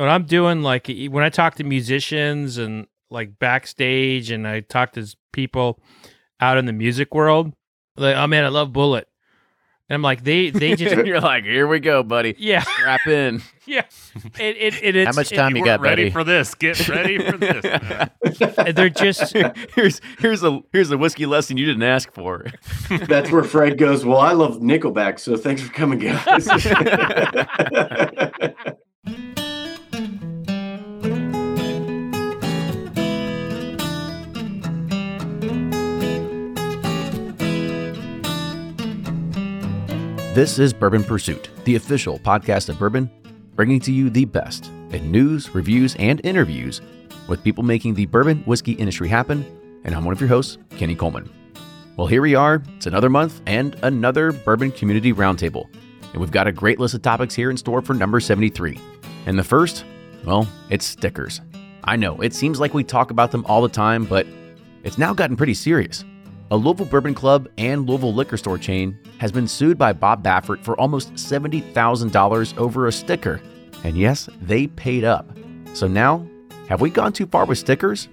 when I'm doing like when I talk to musicians and like backstage and I talk to people out in the music world, like, oh man, I love Bulleit. And I'm like, they they just You're like, here we go, buddy. yeah Strap in. yeah. It, it, it, it's, How much it- time you got, ready buddy? for this. Get ready for this. they're just here's here's a here's a whiskey lesson you didn't ask for. That's where Fred goes. Well, I love Nickelback, so thanks for coming, guys. This is Bourbon Pursuit, the official podcast of bourbon, bringing to you the best in news, reviews, and interviews with people making the bourbon whiskey industry happen. And I'm one of your hosts, Kenny Coleman. Well, here we are. It's another month and another Bourbon Community Roundtable. And we've got a great list of topics here in store for number 73. And the first, well, it's stickers. I know, it seems like we talk about them all the time, but it's now gotten pretty serious. A Louisville Bourbon Club and Louisville liquor store chain has been sued by Bob Baffert for almost $70,000 over a sticker. And yes, they paid up. So now, have we gone too far with stickers?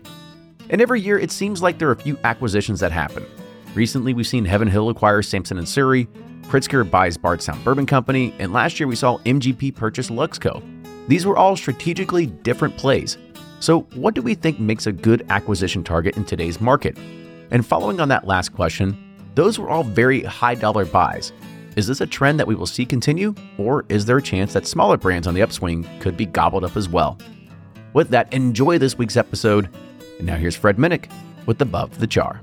And every year, it seems like there are a few acquisitions that happen. Recently, we've seen Heaven Hill acquire Samson and Surrey, Pritzker buys Bardstown Bourbon Company, and last year we saw MGP purchase Luxco. These were all strategically different plays. So, what do we think makes a good acquisition target in today's market? And following on that last question, those were all very high dollar buys. Is this a trend that we will see continue, or is there a chance that smaller brands on the upswing could be gobbled up as well? With that, enjoy this week's episode. And now here's Fred Minnick with Above the Char.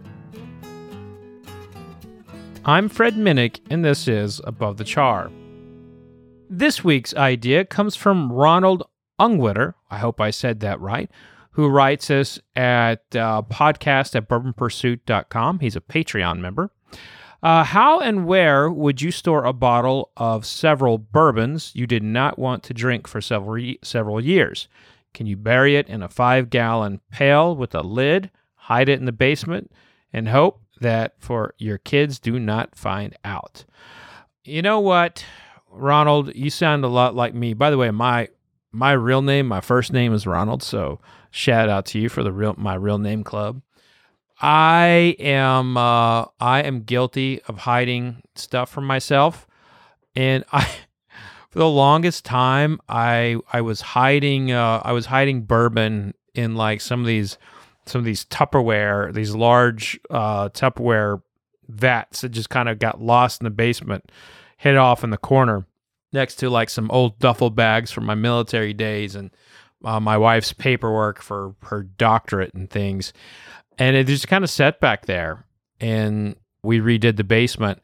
I'm Fred Minnick, and this is Above the Char. This week's idea comes from Ronald Ungwitter. I hope I said that right. Who writes us at uh, podcast at bourbonpursuit.com. He's a Patreon member. Uh, how and where would you store a bottle of several bourbons you did not want to drink for several several years? Can you bury it in a five gallon pail with a lid, hide it in the basement, and hope that for your kids do not find out? You know what, Ronald, you sound a lot like me. By the way, my my real name, my first name is Ronald, so shout out to you for the real my real name club. I am uh, I am guilty of hiding stuff from myself, and I for the longest time I I was hiding uh, I was hiding bourbon in like some of these some of these Tupperware these large uh, Tupperware vats that just kind of got lost in the basement, hid off in the corner next to like some old duffel bags from my military days and uh, my wife's paperwork for her doctorate and things. And it just kind of sat back there. And we redid the basement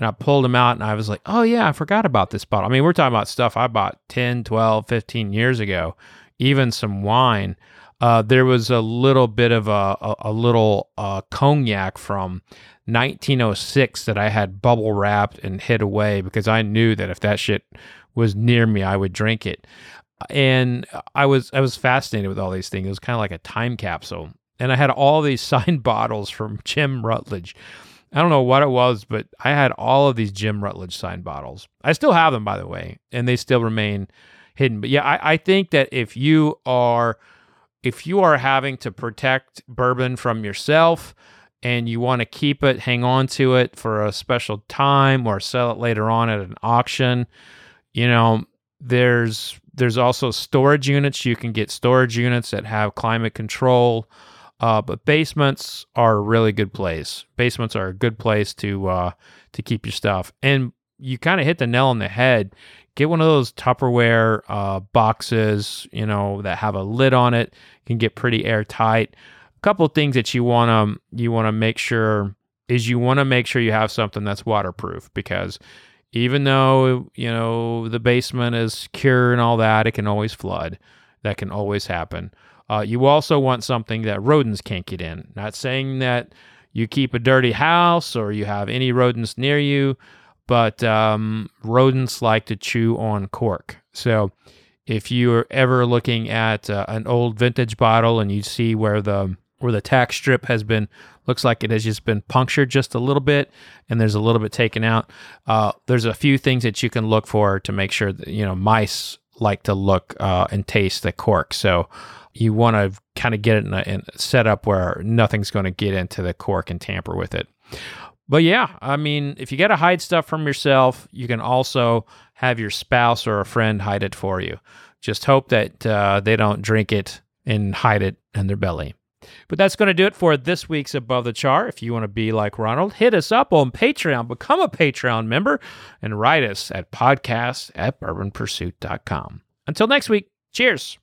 and I pulled them out and I was like, oh, yeah, I forgot about this bottle. I mean, we're talking about stuff I bought 10, 12, 15 years ago, even some wine. Uh, there was a little bit of a, a, a little uh, cognac from 1906 that I had bubble wrapped and hid away because I knew that if that shit was near me, I would drink it. And I was I was fascinated with all these things. It was kind of like a time capsule. And I had all these signed bottles from Jim Rutledge. I don't know what it was, but I had all of these Jim Rutledge signed bottles. I still have them, by the way, and they still remain hidden. But yeah, I, I think that if you are if you are having to protect bourbon from yourself and you want to keep it, hang on to it for a special time or sell it later on at an auction, you know, there's there's also storage units. You can get storage units that have climate control. Uh, but basements are a really good place. Basements are a good place to uh, to keep your stuff. And you kind of hit the nail on the head. Get one of those Tupperware uh, boxes, you know, that have a lid on it. Can get pretty airtight. A couple things that you want to you want to make sure is you want to make sure you have something that's waterproof because even though you know the basement is secure and all that, it can always flood. That can always happen. Uh, you also want something that rodents can't get in. Not saying that you keep a dirty house or you have any rodents near you, but um, rodents like to chew on cork. So if you're ever looking at uh, an old vintage bottle and you see where the where the tack strip has been looks like it has just been punctured just a little bit and there's a little bit taken out uh, there's a few things that you can look for to make sure that you know mice like to look uh, and taste the cork. So you want to kind of get it in a, in a setup where nothing's going to get into the cork and tamper with it. But yeah, I mean, if you got to hide stuff from yourself, you can also have your spouse or a friend hide it for you. Just hope that uh, they don't drink it and hide it in their belly. But that's going to do it for this week's Above the Char. If you want to be like Ronald, hit us up on Patreon, become a Patreon member, and write us at podcast at bourbonpursuit.com. Until next week, cheers.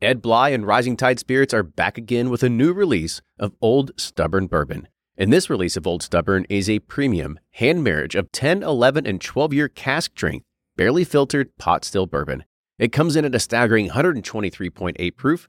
Ed Bly and Rising Tide Spirits are back again with a new release of Old Stubborn Bourbon. And this release of Old Stubborn is a premium hand marriage of 10, 11, and 12 year cask strength, barely filtered pot still bourbon. It comes in at a staggering 123.8 proof.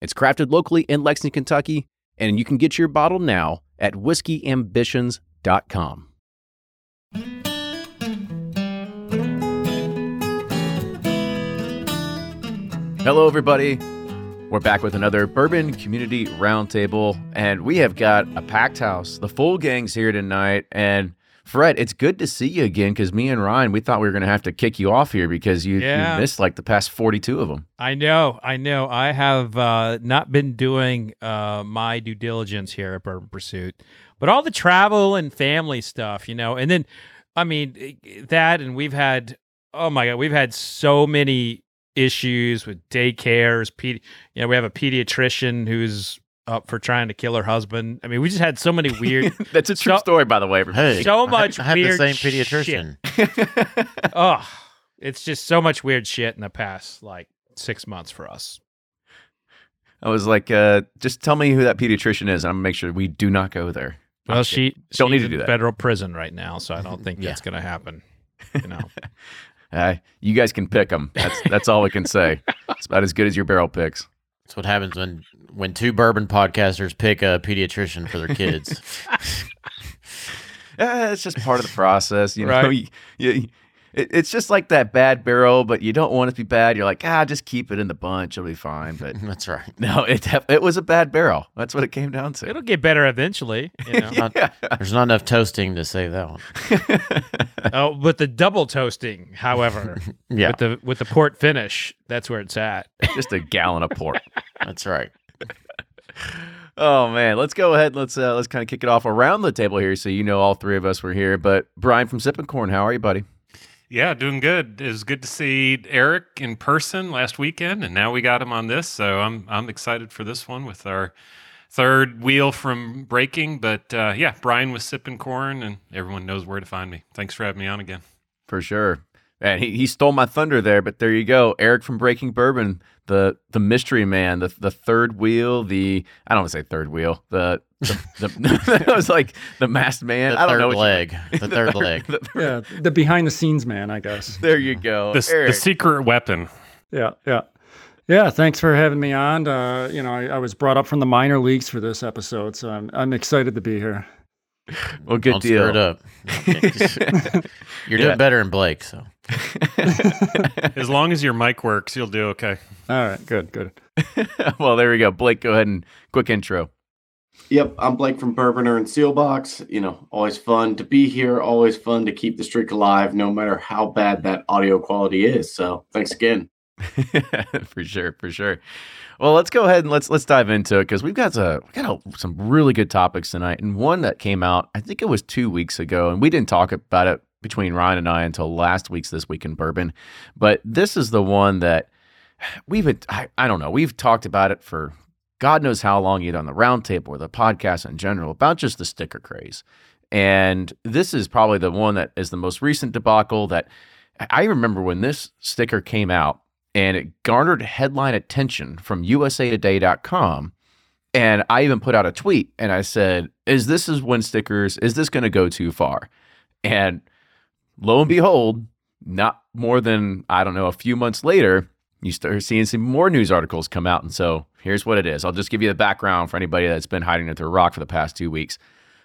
It's crafted locally in Lexington, Kentucky, and you can get your bottle now at whiskeyambitions.com. Hello, everybody. We're back with another Bourbon Community Roundtable, and we have got a packed house. The full gang's here tonight, and Fred, it's good to see you again because me and Ryan, we thought we were going to have to kick you off here because you, Yeah. you missed like the past 42 of them. I know, I know. I have uh, not been doing uh, my due diligence here at Bourbon Pursuit, but all the travel and family stuff, you know. And then, I mean, that, and we've had, oh my God, we've had so many issues with daycares. Pedi- you know, we have a pediatrician who's up for trying to kill her husband. I mean, we just had so many weird, That's a true So- story, by the way. everybody. Hey, So I- much I have the same pediatrician. oh, it's just so much weird shit in the past like six months for us. I was like, uh, just tell me who that pediatrician is. and I'm going to make sure we do not go there. Well, she Don't need she's to do that. Federal prison right now, so I don't think Yeah. that's going to happen. You know, Uh, you guys can pick them. That's, that's all we can say. It's about as good as your barrel picks. That's what happens when when two bourbon podcasters pick a pediatrician for their kids. Uh, it's just part of the process, you know. Right. You, you, it, it's just like that bad barrel, but you don't want it to be bad. You're like, ah, just keep it in the bunch; it'll be fine. But That's right. no, it it was a bad barrel. That's what it came down to. it'll get better eventually. You know, Not- there's not enough toasting to save that one. oh, with the double toasting, however, Yeah, with the with the port finish, that's where it's at. just a gallon of port. that's right. Oh man, let's go ahead. Let's uh, let's kind of kick it off around the table here, so you know all three of us were here. But Brian from Sipp'n Corn, how are you, buddy? Yeah, doing good. It was good to see Eric in person last weekend, and now we got him on this. So I'm I'm excited for this one with our third wheel from breaking. But uh, yeah, Brian was sipping corn, and everyone knows where to find me. Thanks for having me on again. For sure. And he, he stole my thunder there, but there you go. Eric from Breaking Bourbon, the the mystery man, the the third wheel, the I don't want to say third wheel, the the, the it was like the masked man. The I don't third know what you- leg. The third leg. the third- Yeah, the behind the scenes man, I guess. there you go. The, the secret weapon. Yeah, yeah. Yeah, thanks for having me on. Uh, you know, I, I was brought up from the minor leagues for this episode, so I'm I'm excited to be here. well, good Don't deal. stir it up. You're Yeah. doing better than Blake, so As long as your mic works, you'll do okay. All right, good, good. well, there we go. Blake, go ahead and quick intro. Yep, I'm Blake from Bourbonr and Seelbach's. You know, always fun to be here. Always fun to keep the streak alive, no matter how bad that audio quality is. So, thanks again. for sure, for sure. Well, let's go ahead and let's let's dive into it because we've got a, we got a, some really good topics tonight, and one that came out I think it was two weeks ago, and we didn't talk about it between Ryan and I until last week's this week in bourbon, but this is the one that we've I, I don't know we've talked about it for God knows how long, either on the roundtable or the podcast in general, about just the sticker craze, and this is probably the one that is the most recent debacle that I remember when this sticker came out and it garnered headline attention from usatoday.com and i even put out a tweet and i said is this is when stickers is this going to go too far? And lo and behold not more than i don't know a few months later you start seeing some more news articles come out and so here's what it is. I'll just give you the background for anybody that's been hiding under a rock for the past two weeks.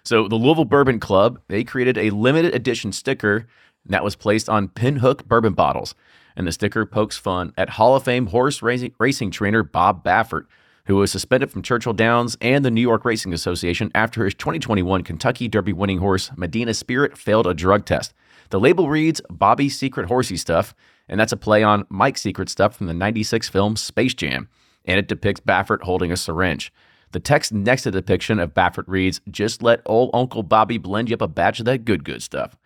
So the louisville bourbon club they created a limited edition sticker that was placed on pinhook bourbon bottles. And the sticker pokes fun at Hall of Fame horse racing, racing trainer Bob Baffert, who was suspended from Churchill Downs and the New York Racing Association after his 2021 Kentucky Derby winning horse Medina Spirit failed a drug test. The label reads Bobby's Secret Horsey Stuff, and that's a play on Mike's Secret Stuff from the 96 film Space Jam, and it depicts Baffert holding a syringe. The text next to the depiction of Baffert reads, Just let old Uncle Bobby blend you up a batch of that good, good stuff.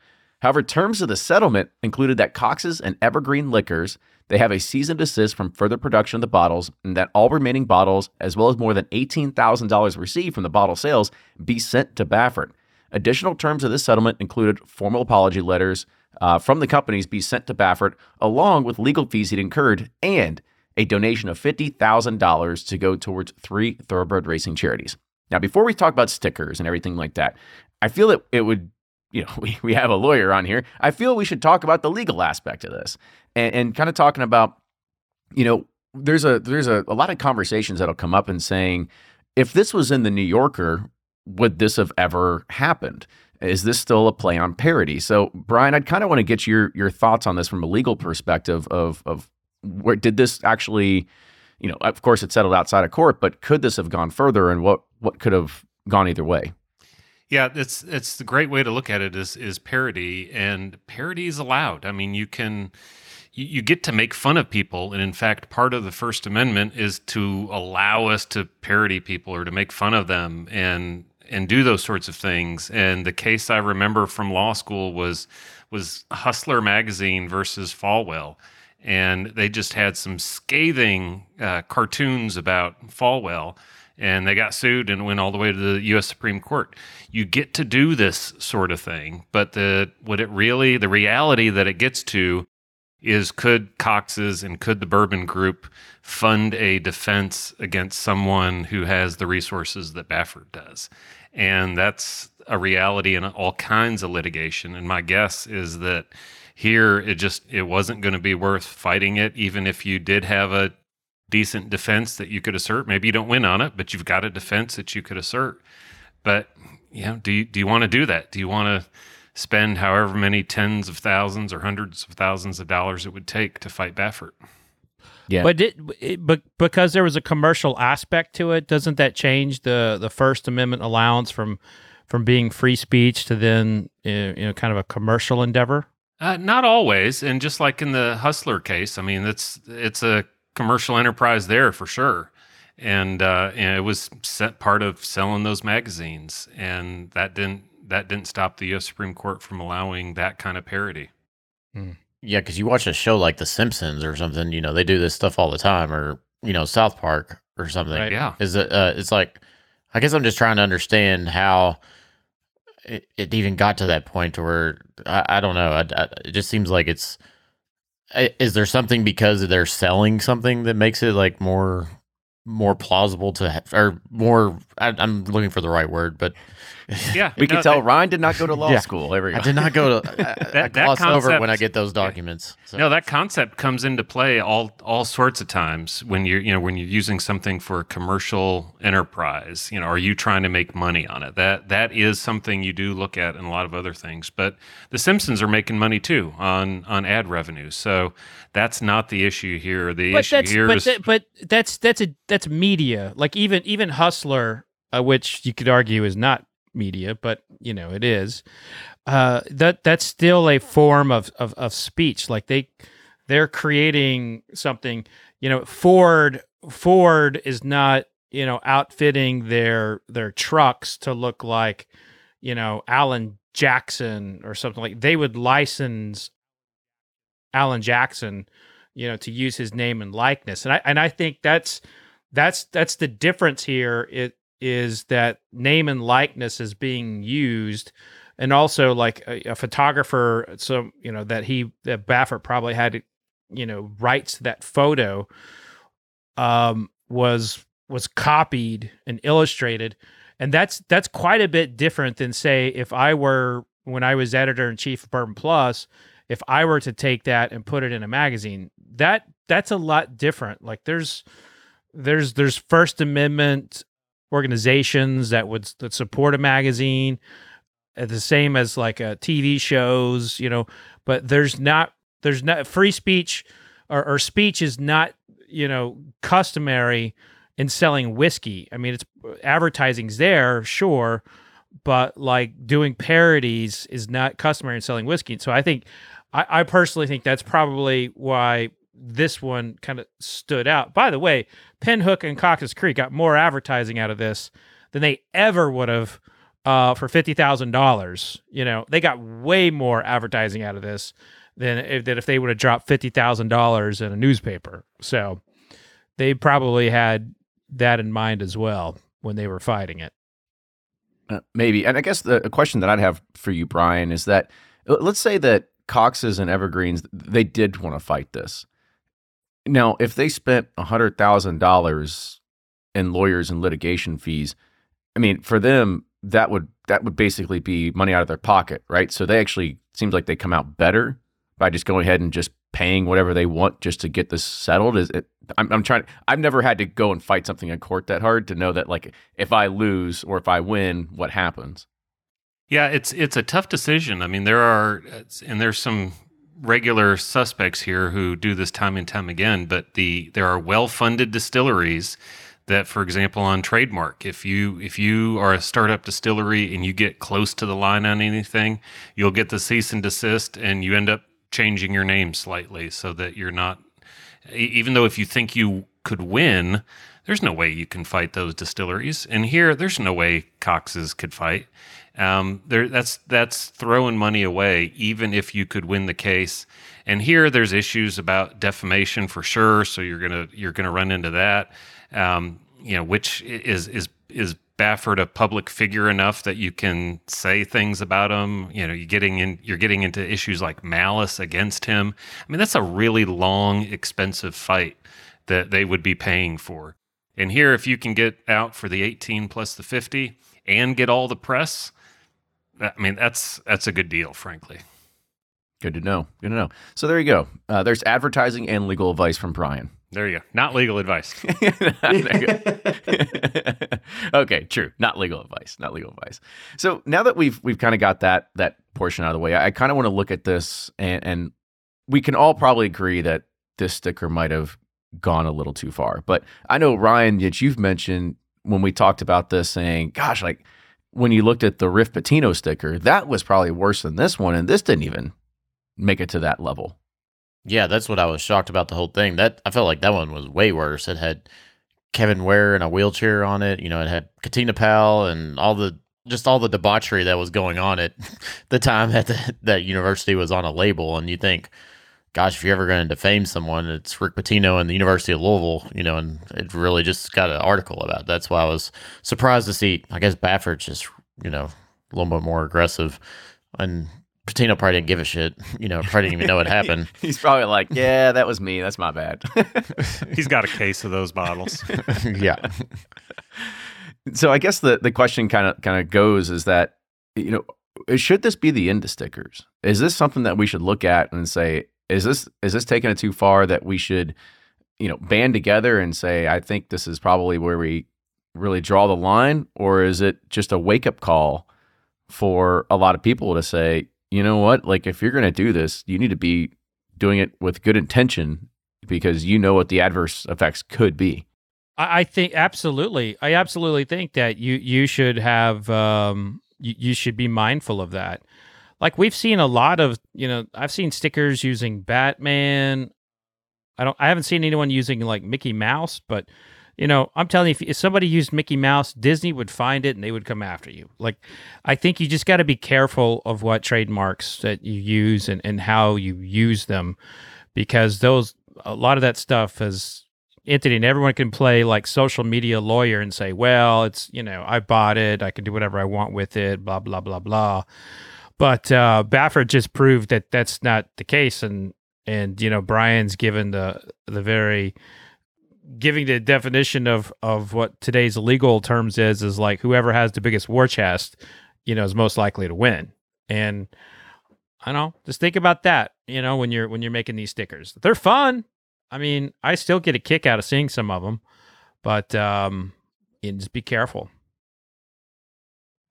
However, terms of the settlement included that Cox's and Evergreen Liquors they have a cease and desist from further production of the bottles, and that all remaining bottles, as well as more than $18,000 received from the bottle sales, be sent to Baffert. Additional terms of this settlement included formal apology letters uh, from the companies be sent to Baffert, along with legal fees he'd incurred, and a donation of $50,000 to go towards three thoroughbred racing charities. Now, before we talk about stickers and everything like that, I feel that it would you know, we, we have a lawyer on here. I feel we should talk about the legal aspect of this and, and kind of talking about, you know, there's a there's a, a lot of conversations that'll come up and saying, if this was in the New Yorker, would this have ever happened? Is this still a play on parody? So, Brian, I'd kind of want to get your your thoughts on this from a legal perspective of of where did this actually, you know, of course it settled outside of court, but could this have gone further and what what could have gone either way? Yeah, it's it's the great way to look at it is is parody, and parody is allowed. I mean, you can you, you get to make fun of people, and in fact, part of the First Amendment is to allow us to parody people or to make fun of them and and do those sorts of things. And the case I remember from law school was was Hustler magazine versus Falwell and they just had some scathing uh, cartoons about Falwell and they got sued and went all the way to the U.S. Supreme Court. You get to do this sort of thing, but the what it really the reality that it gets to is could Cox's and could the Bourbon Group fund a defense against someone who has the resources that Baffert does, and that's a reality in all kinds of litigation. And my guess is that here it just it wasn't going to be worth fighting it even if you did have a decent defense that you could assert. Maybe you don't win on it, but you've got a defense that you could assert. But you know, do you, do you want to do that? Do you want to spend however many tens of thousands or hundreds of thousands of dollars it would take to fight Baffert? Yeah, But it, it, but because there was a commercial aspect to it, doesn't that change the the First Amendment allowance from from being free speech to then uh, you know kind of a commercial endeavor? Uh, not always, and just like in the Hustler case, I mean, it's it's a commercial enterprise there for sure. And, uh, and it was set part of selling those magazines, and that didn't that didn't stop the U.S. Supreme Court from allowing that kind of parody. Yeah, because you watch a show like The Simpsons or something, you know, they do this stuff all the time, or you know, South Park or something. Right. Yeah, Is it? Uh, it's like, I guess I'm just trying to understand how it, it even got to that point to where I, I don't know. I, I, it just seems like it's. Is there something because they're selling something that makes it like more more plausible to ha- or more I, i'm looking for the right word but Yeah, We can tell that- Ryan did not go to law Yeah. school. There we go. i did not go to I, I That- that gloss over when i get those documents so. No, that concept comes into play all all sorts of times when you're you know when you're using something for a commercial enterprise. You know, are you trying to make money on it? That that is something you do look at in a lot of other things. But The Simpsons are making money too on on ad revenue, so that's not the issue here. The but issue that's here but, is that, but that's that's a that's media. Like even even Hustler, uh, which you could argue is not media, but you know it is. Uh, that that's still a form of, of of speech. Like they they're creating something. You know, Ford Ford is not you know outfitting their their trucks to look like you know Alan Jackson or something like. They would license Alan Jackson you know to use his name and likeness. And i and i think that's that's that's the difference here it is that name and likeness is being used. And also like a, a photographer so you know that he that baffert probably had you know rights to that photo um was was copied and illustrated. And that's that's quite a bit different than say if i were when i was editor in chief of bourbon plus if I were to take that and put it in a magazine, that that's a lot different. Like there's there's there's First Amendment organizations that would that support a magazine, uh, the same as like uh, TV shows, you know. But there's not there's not free speech or, or speech is not you know customary in selling whiskey. I mean, it's advertising's there, sure, but like doing parodies is not customary in selling whiskey. So I think I, I personally think that's probably why this one kind of stood out. By the way, Pinhook and Caucus Creek got more advertising out of this than they ever would have uh, for fifty thousand dollars. You know, they got way more advertising out of this than if, than if they would have dropped fifty thousand dollars in a newspaper. So they probably had that in mind as well when they were fighting it. Uh, maybe. And I guess the question that I'd have for you, Brian, is that uh, let's say that Cox's and Evergreens they did want to fight this. Now, if they spent hundred thousand dollars in lawyers and litigation fees, I mean, for them that would that would basically be money out of their pocket, right? So they actually seems like they come out better by just going ahead and just paying whatever they want just to get this settled. Is it? I'm, I'm trying. I've never had to go and fight something in court that hard to know that like if I lose or if I win, what happens. Yeah, it's it's a tough decision. I mean, there are and there's some regular suspects here who do this time and time again, but the there are well-funded distilleries that for example on trademark, if you if you are a startup distillery and you get close to the line on anything, you'll get the cease and desist and you end up changing your name slightly so that you're not even though if you think you could win, there's no way you can fight those distilleries. And here, there's no way Cox's could fight. Um, there, that's that's throwing money away, even if you could win the case. And here, there's issues about defamation for sure. So you're gonna you're gonna run into that. Um, you know, which is is is Baffert a public figure enough that you can say things about him? You know, you're getting in you're getting into issues like malice against him. I mean, that's a really long, expensive fight that they would be paying for. And here, if you can get out for the 18 plus the 50 and get all the press, I mean, that's that's a good deal, frankly. Good to know. Good to know. So there you go. Uh, there's advertising and legal advice from Brian. There you go. Not legal advice. There you go. okay, true. Not legal advice. Not legal advice. So now that we've we've kind of got that that portion out of the way, I, I kind of want to look at this and, and we can all probably agree that this sticker might have gone a little too far. But I know Ryan that you've mentioned when we talked about this saying, gosh, like when you looked at the Riff Pitino sticker, that was probably worse than this one, and this didn't even make it to that level. Yeah, that's what I was shocked about the whole thing. That I felt like that one was way worse. It had Kevin Ware in a wheelchair on it. You know, it had Katina Powell and all the just all the debauchery that was going on at the time that the, that university was on a label. And you think, gosh, if you're ever going to defame someone, it's Rick Pitino and the University of Louisville. You know, and it really just got an article about. It. That's why I was surprised to see. I guess Baffert's just you know a little bit more aggressive and Pitino probably didn't give a shit. You know, probably didn't even know what happened. He's probably like, yeah, that was me. That's my bad. He's got a case of those bottles. yeah. so I guess the the question kind of kind of goes is that you know should this be the end of stickers? Is this something that we should look at and say is this is this taking it too far that we should you know band together and say I think this is probably where we really draw the line or is it just a wake up call for a lot of people to say you know what like if you're going to do this you need to be doing it with good intention because you know what the adverse effects could be I, think absolutely. I absolutely think that you you should have um you, you should be mindful of that. Like we've seen a lot of you know I've seen stickers using Batman. I don't I haven't seen anyone using like Mickey Mouse, but you know I'm telling you if, if somebody used Mickey Mouse, Disney would find it and they would come after you. Like I think you just got to be careful of what trademarks that you use and and how you use them because those a lot of that stuff is entity and everyone can play like social media lawyer and say, well, it's, you know, I bought it. I can do whatever I want with it, blah, blah, blah, blah. But uh, Baffert just proved that that's not the case. And, and, you know, Brian's given the, the very, giving the definition of, of what today's legal terms is, is like whoever has the biggest war chest, you know, is most likely to win. And I don't know, just think about that, you know, when you're, when you're making these stickers, they're fun I mean, I still get a kick out of seeing some of them, but um, just be careful.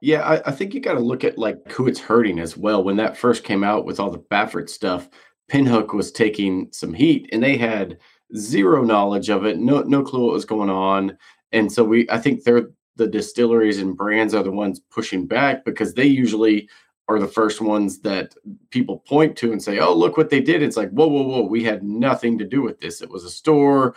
Yeah, I, I think you got to look at like who it's hurting as well. When that first came out with all the Baffert stuff, Pinhook was taking some heat, and they had zero knowledge of it, no no clue what was going on, and so we I think they're the distilleries and brands are the ones pushing back because they usually are the first ones that people point to and say, "Oh, look what they did." It's like, "Whoa, whoa, whoa! We had nothing to do with this. It was a store."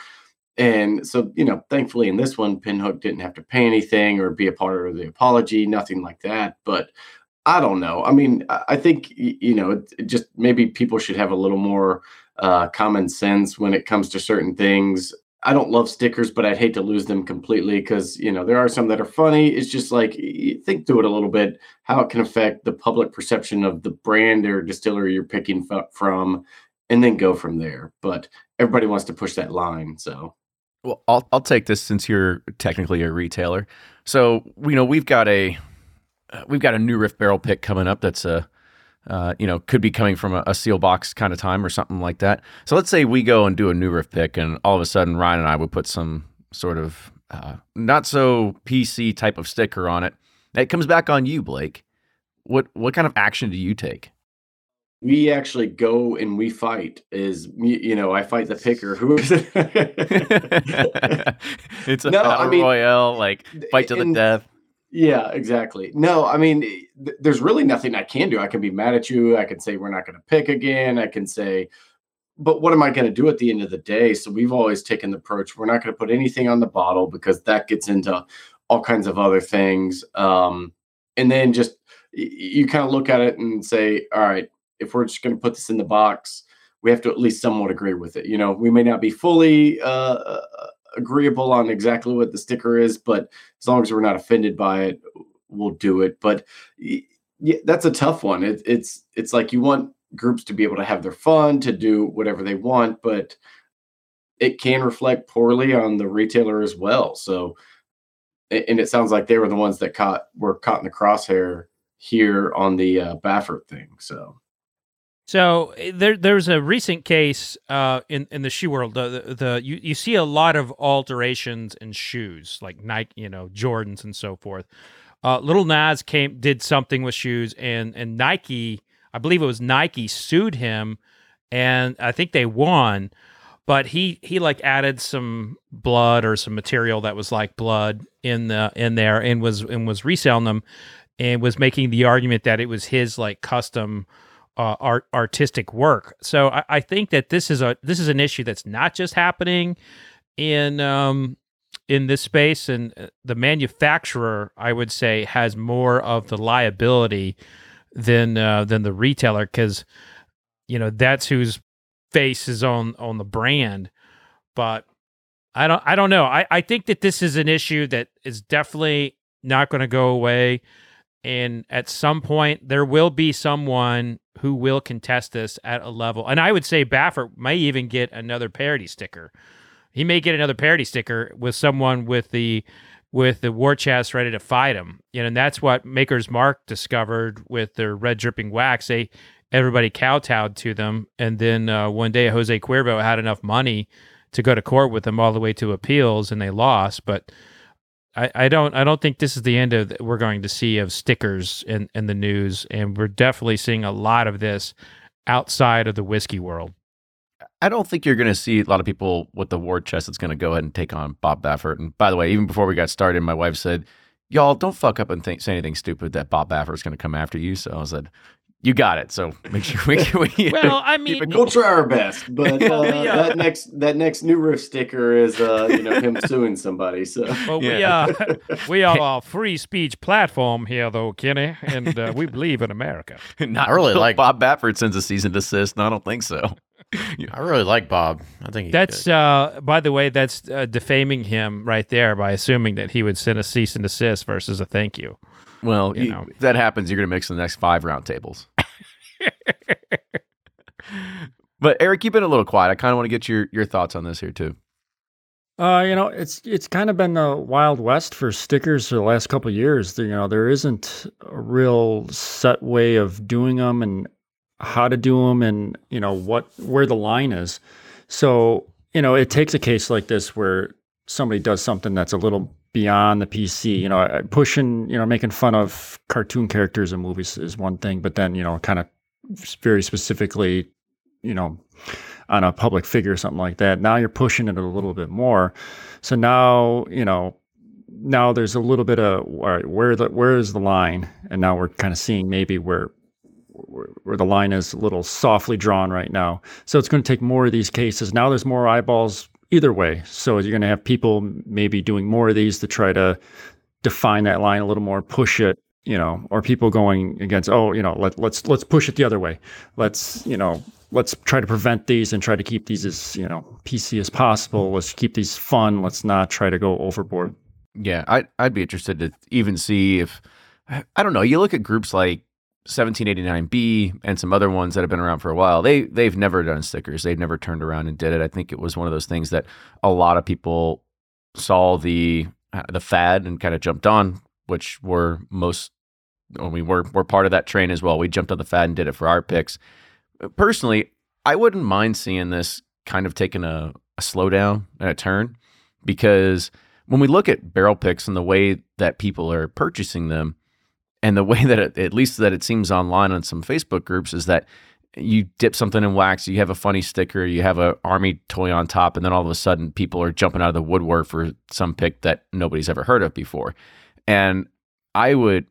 And so, you know, thankfully in this one, Pinhook didn't have to pay anything or be a part of the apology, nothing like that. But I don't know. I mean, I think you know, just maybe people should have a little more uh, common sense when it comes to certain things. I don't love stickers, but I'd hate to lose them completely because you know there are some that are funny. It's just like think through it a little bit, how it can affect the public perception of the brand or distillery you're picking from, and then go from there. But everybody wants to push that line, so. Well, I'll I'll take this since you're technically a retailer. So you know we've got a we've got a new Riff barrel pick coming up. That's a uh, you know, could be coming from a, a, Seelbach's kind of time or something like that. So let's say we go and do a new riff pick, and all of a sudden Ryan and I would put some sort of uh, not so PC type of sticker on it. It comes back on you, Blake. What what kind of action do you take? We actually go and we fight. Is you know I fight the picker. Who is it? it's a no, battle I mean, royale, like fight to the death. Yeah, exactly. No, I mean, th- there's really nothing I can do. I can be mad at you. I can say we're not going to pick again. I can say, but what am I going to do at the end of the day? So we've always taken the approach we're not going to put anything on the bottle because that gets into all kinds of other things. Um, and then just y- you kind of look at it and say, all right, if we're just going to put this in the box, we have to at least somewhat agree with it. You know, we may not be fully uh, uh agreeable on exactly what the sticker is, but as long as we're not offended by it, we'll do it. But yeah, that's a tough one. It, it's it's like you want groups to be able to have their fun, to do whatever they want, but it can reflect poorly on the retailer as well. So, and it sounds like they were the ones that caught were caught in the crosshair here on the uh, Baffert thing. So, so eh, there, there's a recent case uh, in in the shoe world. The, the, the you, you see a lot of alterations in shoes, like Nike, you know, Jordans and so forth. Uh, Lil Nas came did something with shoes, and and Nike, I believe it was Nike, sued him, and I think they won. But he he like added some blood or some material that was like blood in the in there, and was and was reselling them, and was making the argument that it was his like custom uh, art artistic work. So I, I, think that this is a this is an issue that's not just happening in um, in this space, and uh, the manufacturer, I would say, has more of the liability than uh, than the retailer because you know that's whose face is on on the brand. But I don't I don't know. I, I think that this is an issue that is definitely not going to go away and at some point there will be someone who will contest this at a level. And I would say Baffert may even get another parody sticker. He may get another parody sticker with someone with the with the war chest ready to fight him. You know, and that's what Maker's Mark discovered with their red dripping wax. They everybody kowtowed to them, and then uh, one day Jose Cuervo had enough money to go to court with them all the way to appeals, and they lost. But I, I don't I don't think this is the end of we're going to see of stickers in, in the news, and we're definitely seeing a lot of this outside of the whiskey world. I don't think you're going to see a lot of people with the war chest that's going to go ahead and take on Bob Baffert. And by the way, even before we got started, my wife said, "Y'all don't fuck up and think, say anything stupid that Bob Baffert's going to come after you." So I said, "You got it." So make sure we. we well, I mean, we'll try our best, but uh, Yeah. that next that next New Riff sticker is uh, you know him suing somebody. So Well, we Yeah. are we are a free speech platform here, though, Kenny, and uh, we believe in America. Not I really like- Bob Baffert sends a cease and desist. No, I don't think so. I really like Bob. I think he's That's good. uh, by the way, that's uh, defaming him right there by assuming that he would send a cease and desist versus a thank you. Well, You you- know. if that happens, you're going to mix the next five round tables. But Eric, you've been a little quiet. I kind of want to get your your thoughts on this here too. Uh, you know, it's it's kind of been the wild west for stickers for the last couple years. You know, there isn't a real set way of doing them and how to do them, and you know what where the line is. So you know, it takes a case like this where somebody does something that's a little beyond the PC. You know, pushing, you know, making fun of cartoon characters in movies is one thing, but then you know, kind of very specifically, you know, on a public figure or something like that. Now you're pushing it a little bit more. So now, you know, now there's a little bit of all right, where the where is the line? And now we're kind of seeing maybe where where, where the line is a little softly drawn right now. So it's going to take more of these cases. Now there's more eyeballs either way. So you're going to have people maybe doing more of these to try to define that line a little more, push it, you know, or people going against, oh, you know, let, let's let's push it the other way. Let's, you know, let's try to prevent these and try to keep these as, you know, PC as possible. Let's keep these fun. Let's not try to go overboard. Yeah, I I'd be interested to even see if I don't know. You look at groups like 1789B and some other ones that have been around for a while. They they've never done stickers. They've never turned around and did it. I think it was one of those things that a lot of people saw the the fad and kind of jumped on, which were most. I mean, we're we're part of that train as well. We jumped on the fad and did it for our picks. Uh, personally, I wouldn't mind seeing this kind of taking a, a slowdown and a turn because when we look at barrel picks and the way that people are purchasing them and the way that it, at least that it seems online on some Facebook groups is that you dip something in wax, you have a funny sticker, you have a army toy on top, and then all of a sudden people are jumping out of the woodwork for some pick that nobody's ever heard of before. And I would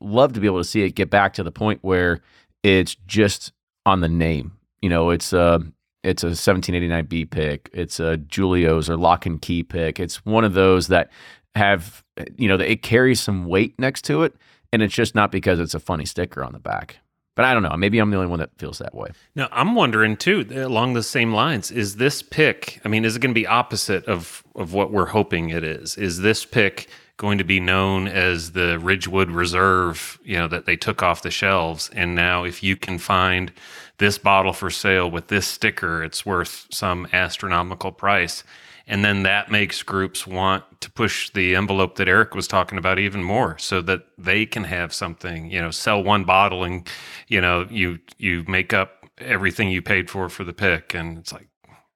love to be able to see it get back to the point where it's just on the name. You know, it's a it's a 1789B pick, it's a Julio's or Lock and Key pick. It's one of those that have you know it carries some weight next to it, and it's just not because it's a funny sticker on the back. But I don't know. Maybe I'm the only one that feels that way. Now, I'm wondering too, along the same lines, is this pick, I mean, is it going to be opposite of, of what we're hoping it is? Is this pick going to be known as the Ridgewood Reserve, you know, that they took off the shelves? And now, if you can find this bottle for sale with this sticker, it's worth some astronomical price. And then that makes groups want to push the envelope that Eric was talking about even more so that they can have something, you know, sell one bottle and, you know, you you make up everything you paid for for the pick. And it's like,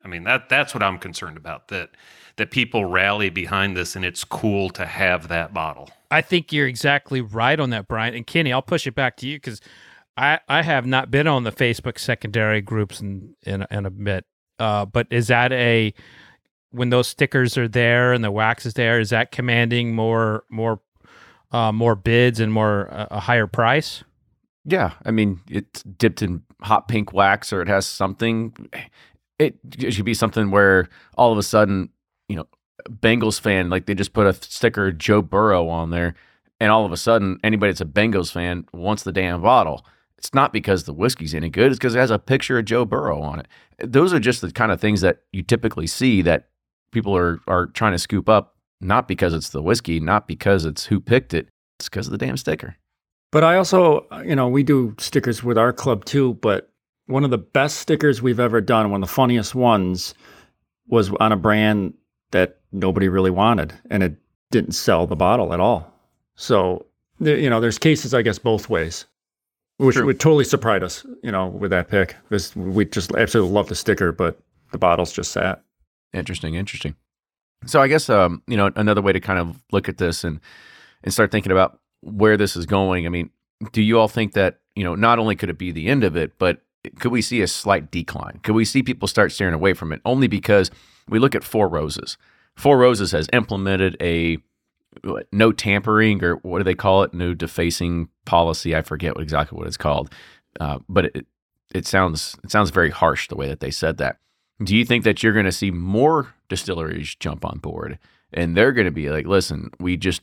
I mean, that that's what I'm concerned about that that people rally behind this and it's cool to have that bottle. I think you're exactly right on that, Brian. And Kenny, I'll push it back to you because I, I have not been on the Facebook secondary groups in in, in a bit. Uh, but is that a when those stickers are there and the wax is there, is that commanding more more uh, more bids and more uh, a higher price? Yeah, I mean, it's dipped in hot pink wax or it has something. It, it should be something where all of a sudden, you know, Bengals fan, like they just put a sticker Joe Burrow on there, and all of a sudden, anybody that's a Bengals fan wants the damn bottle. It's not because the whiskey's any good; it's because it has a picture of Joe Burrow on it. Those are just the kind of things that you typically see that people are are trying to scoop up, not because it's the whiskey, not because it's who picked it. It's because of the damn sticker. But I also, you know, we do stickers with our club too. But one of the best stickers we've ever done, one of the funniest ones, was on a brand that nobody really wanted, and it didn't sell the bottle at all. So, you know, there's cases, I guess, both ways, which True. would totally surprise us, you know, with that pick. Because we just absolutely love the sticker, but the bottle's just sat. Interesting, interesting. So I guess um, you know another way to kind of look at this and and start thinking about where this is going. I mean, do you all think that you know not only could it be the end of it, but could we see a slight decline? Could we see people start steering away from it? Only because we look at Four Roses. Four Roses has implemented a what, no tampering or what do they call it? No defacing policy. I forget what, exactly what it's called, uh, but it it sounds it sounds very harsh the way that they said that. Do you think that you're going to see more distilleries jump on board and they're going to be like, listen, we just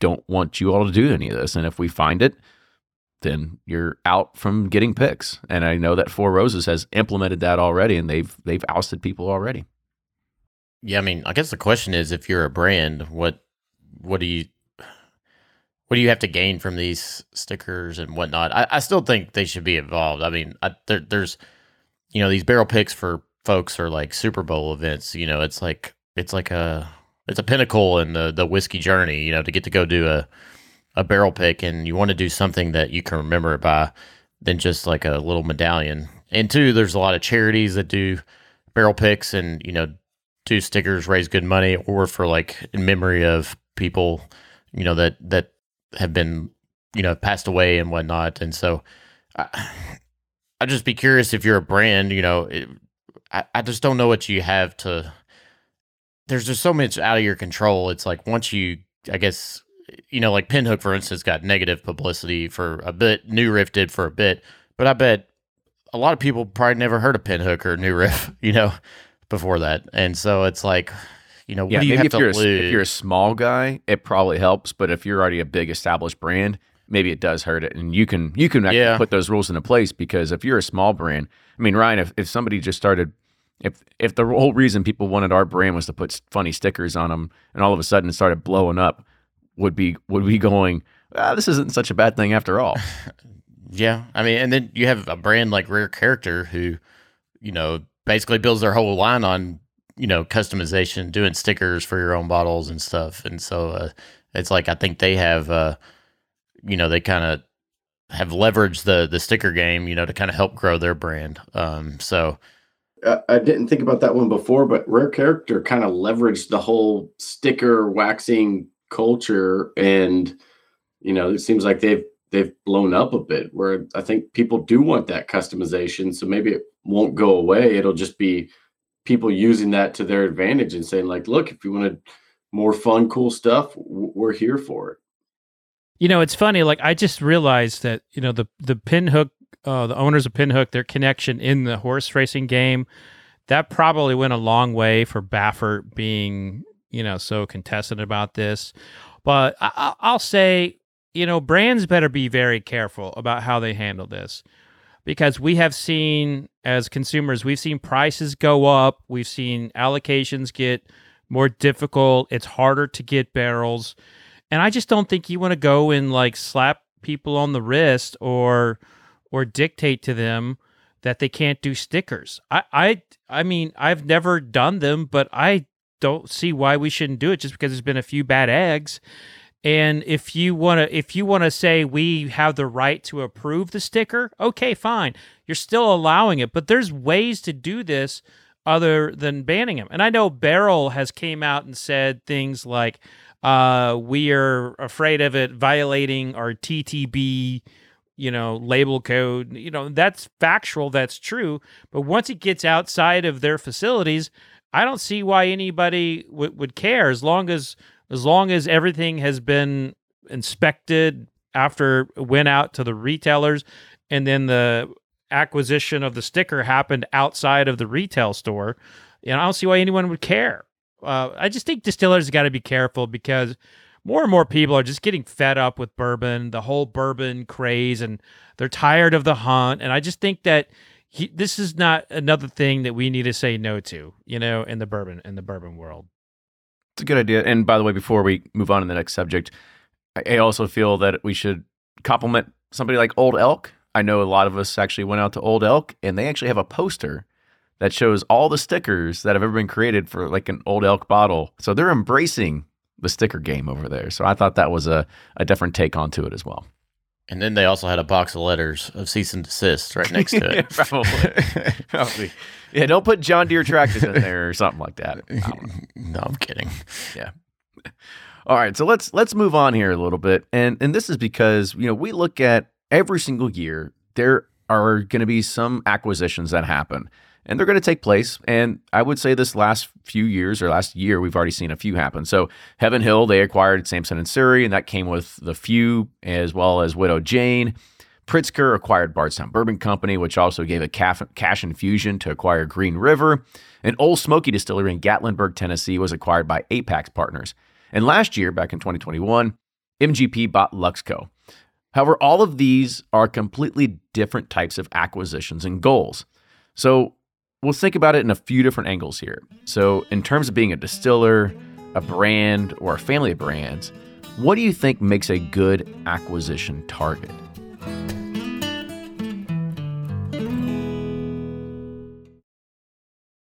don't want you all to do any of this. And if we find it, then you're out from getting picks. And I know that Four Roses has implemented that already and they've they've ousted people already. Yeah, I mean, I guess the question is, if you're a brand, what what do you what do you have to gain from these stickers and whatnot? I, I still think they should be involved. I mean, I, there, there's you know these barrel picks for folks are like Super Bowl events. You know, it's like it's like a it's a pinnacle in the the whiskey journey. You know, to get to go do a a barrel pick, and you want to do something that you can remember it by than just like a little medallion. And two, there's a lot of charities that do barrel picks, and you know, do stickers, raise good money, or for like in memory of people, you know, that that have been you know passed away and whatnot. And so, I, I'd just be curious if you're a brand, you know, it, I, I just don't know what you have to. There's just so much out of your control. It's like once you, I guess, you know, like Pinhook, for instance, got negative publicity for a bit. New Riff did for a bit, but I bet a lot of people probably never heard of Pinhook or New Riff, you know, before that. And so it's like, you know, what Yeah, do you maybe have if to you're, a, if you're a small guy, it probably helps. But if you're already a big established brand, maybe it does hurt it. And you can you can actually Yeah. put those rules into place because if you're a small brand, I mean, Ryan, if, if somebody just started, if if the whole reason people wanted our brand was to put funny stickers on them, and all of a sudden it started blowing up, would be would be going, ah, this isn't such a bad thing after all. Yeah, I mean, and then you have a brand like Rare Character who, you know, basically builds their whole line on you know customization, doing stickers for your own bottles and stuff. And so uh, it's like I think they have, uh, you know, they kind of have leveraged the the sticker game, you know, to kind of help grow their brand. Um, so I, I didn't think about that one before, but Rare Character kind of leveraged the whole sticker waxing culture, and you know, it seems like they've they've blown up a bit. Where I think people do want that customization, so maybe it won't go away. It'll just be people using that to their advantage and saying, like, look, if you wanted more fun, cool stuff, we're here for it. You know, it's funny. Like I just realized that you know the the Pinhook, uh, the owners of Pinhook, their connection in the horse racing game, that probably went a long way for Baffert being you know so contested about this. But I, I'll say, you know, brands better be very careful about how they handle this because we have seen as consumers, we've seen prices go up, we've seen allocations get more difficult. It's harder to get barrels. And I just don't think you want to go and like slap people on the wrist or or dictate to them that they can't do stickers. I I I mean, I've never done them, but I don't see why we shouldn't do it just because there's been a few bad eggs. And if you want to if you want to say we have the right to approve the sticker, okay, fine. You're still allowing it, but there's ways to do this other than banning them. And I know Barrell has came out and said things like uh, we are afraid of it violating our TTB, you know, label code. You know, that's factual, that's true. But once it gets outside of their facilities, I don't see why anybody w- would care as long as as long as everything has been inspected after went out to the retailers and then the acquisition of the sticker happened outside of the retail store. You know, I don't see why anyone would care. Uh, I just think distillers got to be careful because more and more people are just getting fed up with bourbon, the whole bourbon craze, and they're tired of the hunt. And I just think that he, this is not another thing that we need to say no to, you know, in the bourbon in the bourbon world. It's a good idea. And by the way, before we move on to the next subject, I- also feel that we should compliment somebody like Old Elk. I know a lot of us actually went out to Old Elk and they actually have a poster that shows all the stickers that have ever been created for like an Old Elk bottle. So they're embracing the sticker game over there. So I thought that was a, a different take onto it as well. And then they also had a box of letters of cease and desist right next to it. Probably. Probably. Yeah, don't put John Deere tractors in there or something like that. no, I'm kidding. Yeah. All right, so let's let's move on here a little bit. And and this is because, you know, we look at every single year there are going to be some acquisitions that happen and they're going to take place. And I would say this last FEW years or last year, we've already seen a few happen. So Heaven Hill, they acquired Samson and Surrey, and that came with the few as well as Widow Jane. Pritzker acquired Bardstown Bourbon Company, which also gave a cash infusion to acquire Green River. And Ole Smoky Distillery in Gatlinburg, Tennessee was acquired by Apex Partners. And last year, back in 2021, MGP bought Luxco. However, all of these are completely different types of acquisitions and goals. So we'll think about it in a few different angles here. So, in terms of being a distiller, a brand, or a family of brands, what do you think makes a good acquisition target?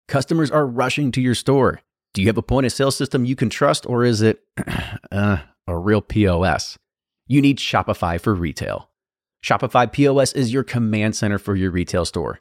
Customers are rushing to your store. Do you have a point of sale system you can trust, or is it uh, a real POS? You need Shopify for retail. Shopify POS is your command center for your retail store.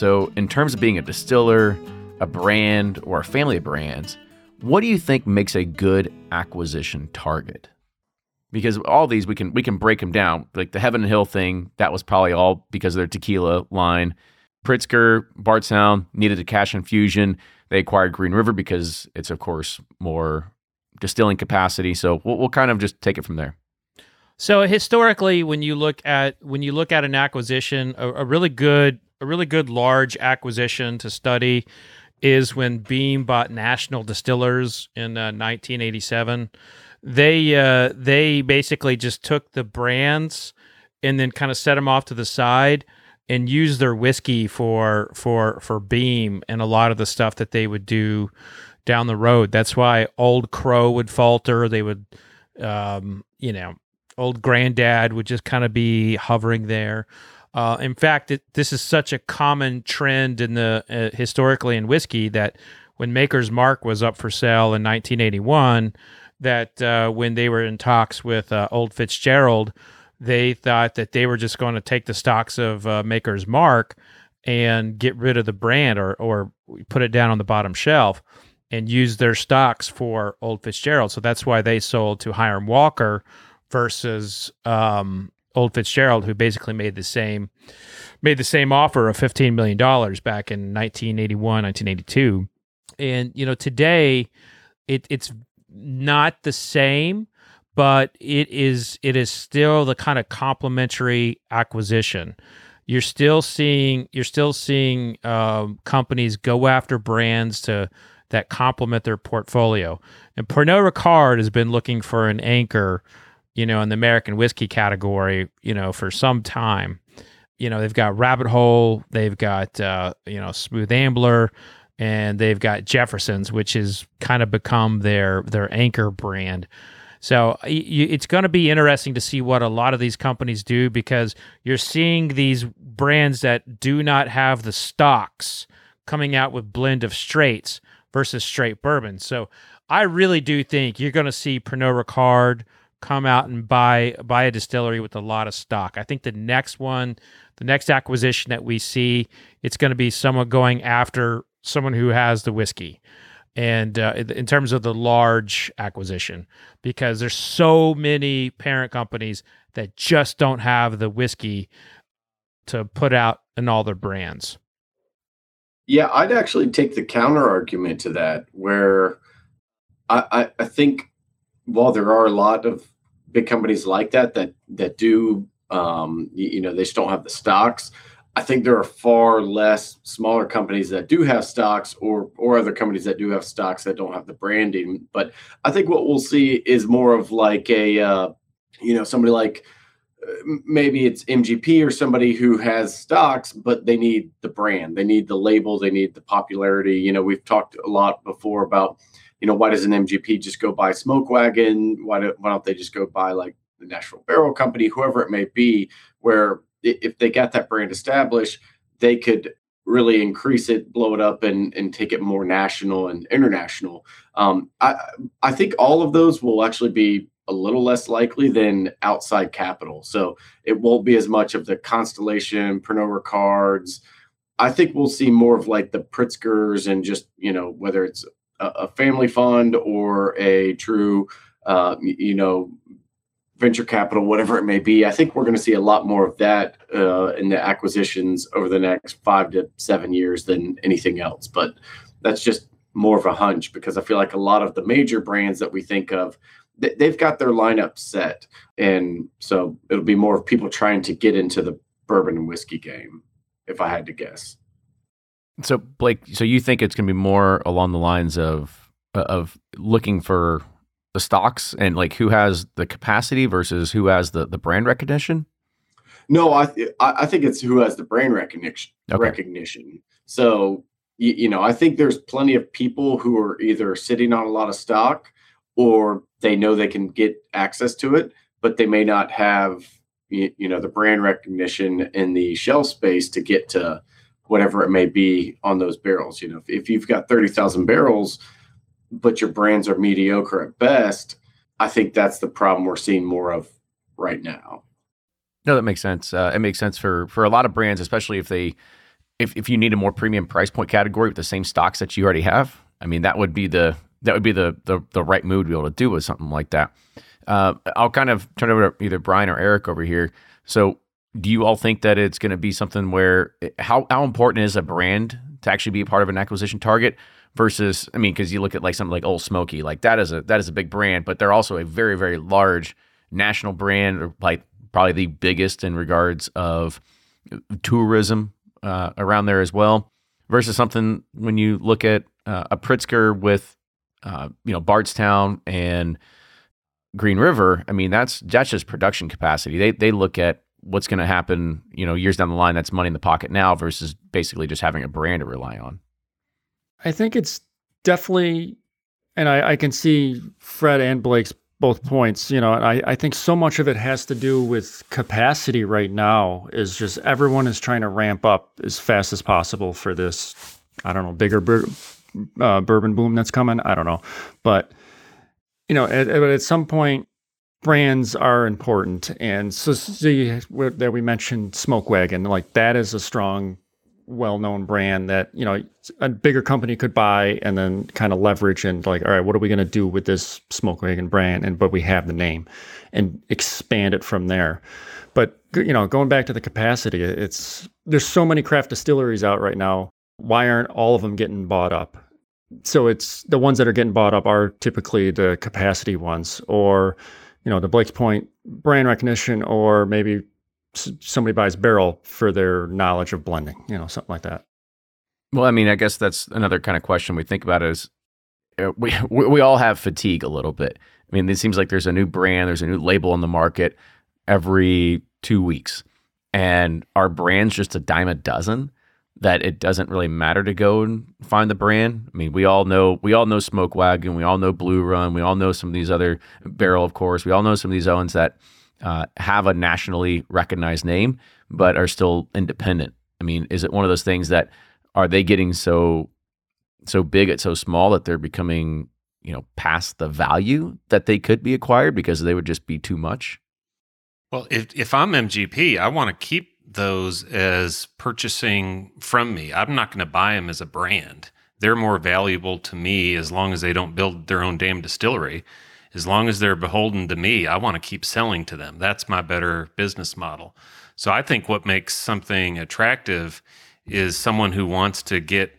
So, in terms of being a distiller, a brand, or a family of brands, what do you think makes a good acquisition target? Because all these we can we can break them down. Like the Heaven and Hill thing, that was probably all because of their tequila line. Pritzker, Bardstown needed a cash infusion. They acquired Green River because it's of course more distilling capacity. So we'll, we'll kind of just take it from there. So historically, when you look at when you look at an acquisition, a, a really good a really good large acquisition to study is when Beam bought National Distillers in uh, 1987. They uh, they basically just took the brands and then kind of set them off to the side and used their whiskey for for for Beam and a lot of the stuff that they would do down the road. That's why Old Crow would falter. They would, um, you know, Old Granddad would just kind of be hovering there. Uh, in fact, it, this is such a common trend in the uh, historically in whiskey that when Maker's Mark was up for sale in 1981, that uh, when they were in talks with uh, Old Fitzgerald, they thought that they were just going to take the stocks of uh, Maker's Mark and get rid of the brand or or put it down on the bottom shelf and use their stocks for Old Fitzgerald. So that's why they sold to Hiram Walker versus um, Old Fitzgerald, who basically made the same made the same offer of fifteen million dollars back in 1981, 1982. And you know, today it, it's not the same, but it is it is still the kind of complementary acquisition. You're still seeing you're still seeing um, companies go after brands to that complement their portfolio. And Pernod Ricard has been looking for an anchor, you know, in the American whiskey category, you know, for some time. You know, they've got Rabbit Hole, they've got uh, you know Smooth Ambler, and they've got Jefferson's, which has kind of become their their anchor brand. So it's going to be interesting to see what a lot of these companies do because you're seeing these brands that do not have the stocks coming out with blend of straights versus straight bourbon. So I really do think you're going to see Pernod Ricard come out and buy buy a distillery with a lot of stock. I think the next one, the next acquisition that we see, it's going to be someone going after someone who has the whiskey and uh, in terms of the large acquisition because there's so many parent companies that just don't have the whiskey to put out in all their brands yeah i'd actually take the counter argument to that where I, I, I think while there are a lot of big companies like that that that do um, you, you know they just don't have the stocks I think there are far less smaller companies that do have stocks or or other companies that do have stocks that don't have the branding. But I think what we'll see is more of like a uh, you know somebody like uh, maybe it's MGP or somebody who has stocks, but they need the brand, they need the label, they need the popularity. You know, we've talked a lot before about you know why does an MGP just go buy Smoke Wagon? Why, do, why don't they just go buy like the National Barrel Company, whoever it may be, where if they got that brand established, they could really increase it, blow it up, and and take it more national and international. Um, I I think all of those will actually be a little less likely than outside capital. So it won't be as much of the Constellation, Pernod Ricards. I think we'll see more of like the Pritzkers and just you know whether it's a, family fund or a true uh, you know venture capital, whatever it may be. I think we're going to see a lot more of that uh, in the acquisitions over the next five to seven years than anything else. But that's just more of a hunch because I feel like a lot of the major brands that we think of, they've got their lineup set. And so it'll be more of people trying to get into the bourbon and whiskey game, if I had to guess. So Blake, so you think it's going to be more along the lines of uh, of looking for the stocks and like who has the capacity versus who has the the brand recognition? No, I th- I think it's who has the brand recognition. Okay. Recognition. So you, you know, I think there's plenty of people who are either sitting on a lot of stock or they know they can get access to it, but they may not have you, you know the brand recognition in the shelf space to get to whatever it may be on those barrels. You know, if, if you've got thirty thousand barrels but your brands are mediocre at best, I think that's the problem we're seeing more of right now. No, that makes sense. Uh, it makes sense for for a lot of brands, especially if they if if you need a more premium price point category with the same stocks that you already have. I mean, that would be the that would be the the, the right move to be able to do with something like that. Uh, I'll kind of turn over to either Brian or Eric over here. So, do you all think that it's going to be something where how how important is a brand to actually be a part of an acquisition target? versus I mean because you look at like something like Ole Smoky like that is a that is a big brand but they're also a very very large national brand or like probably the biggest in regards of tourism uh, around there as well versus something when you look at uh, a Pritzker with uh, you know Bardstown and Green River I mean that's that's just production capacity they they look at what's going to happen you know years down the line that's money in the pocket now versus basically just having a brand to rely on I think it's definitely, and I, I can see Fred and Blake's both points. You know, I, I think so much of it has to do with capacity right now. Is just everyone is trying to ramp up as fast as possible for this. I don't know, bigger bur- uh, bourbon boom that's coming. I don't know, but you know, at, at some point, brands are important, and so see that we mentioned Smoke Wagon, like that is a strong well-known brand that you know a bigger company could buy and then kind of leverage and like all right what are we going to do with this smoke wagon brand? And but we have the name and expand it from there. But you know going back to the capacity it's there's so many craft distilleries out right now. Why aren't all of them getting bought up? So it's the ones that are getting bought up are typically the capacity ones or you know the blake's point brand recognition or maybe somebody buys barrel for their knowledge of blending, you know, something like that. Well, I mean, I guess that's another kind of question we think about is uh, we we all have fatigue a little bit. I mean, it seems like there's a new brand, there's a new label on the market every two weeks, and our brand's just a dime a dozen. That it doesn't really matter to go and find the brand. I mean, we all know we all know Smoke Wagon, we all know Blue Run, we all know some of these other Barrell, of course. We all know some of these owns that uh, have a nationally recognized name, but are still independent. I mean, is it one of those things that are they getting so so big at so small that they're becoming you know past the value that they could be acquired because they would just be too much? Well, if if I'm MGP, I want to keep those as purchasing from me. I'm not going to buy them as a brand. They're more valuable to me as long as they don't build their own damn distillery. As long as they're beholden to me, I want to keep selling to them. That's my better business model. So I think what makes something attractive is someone who wants to get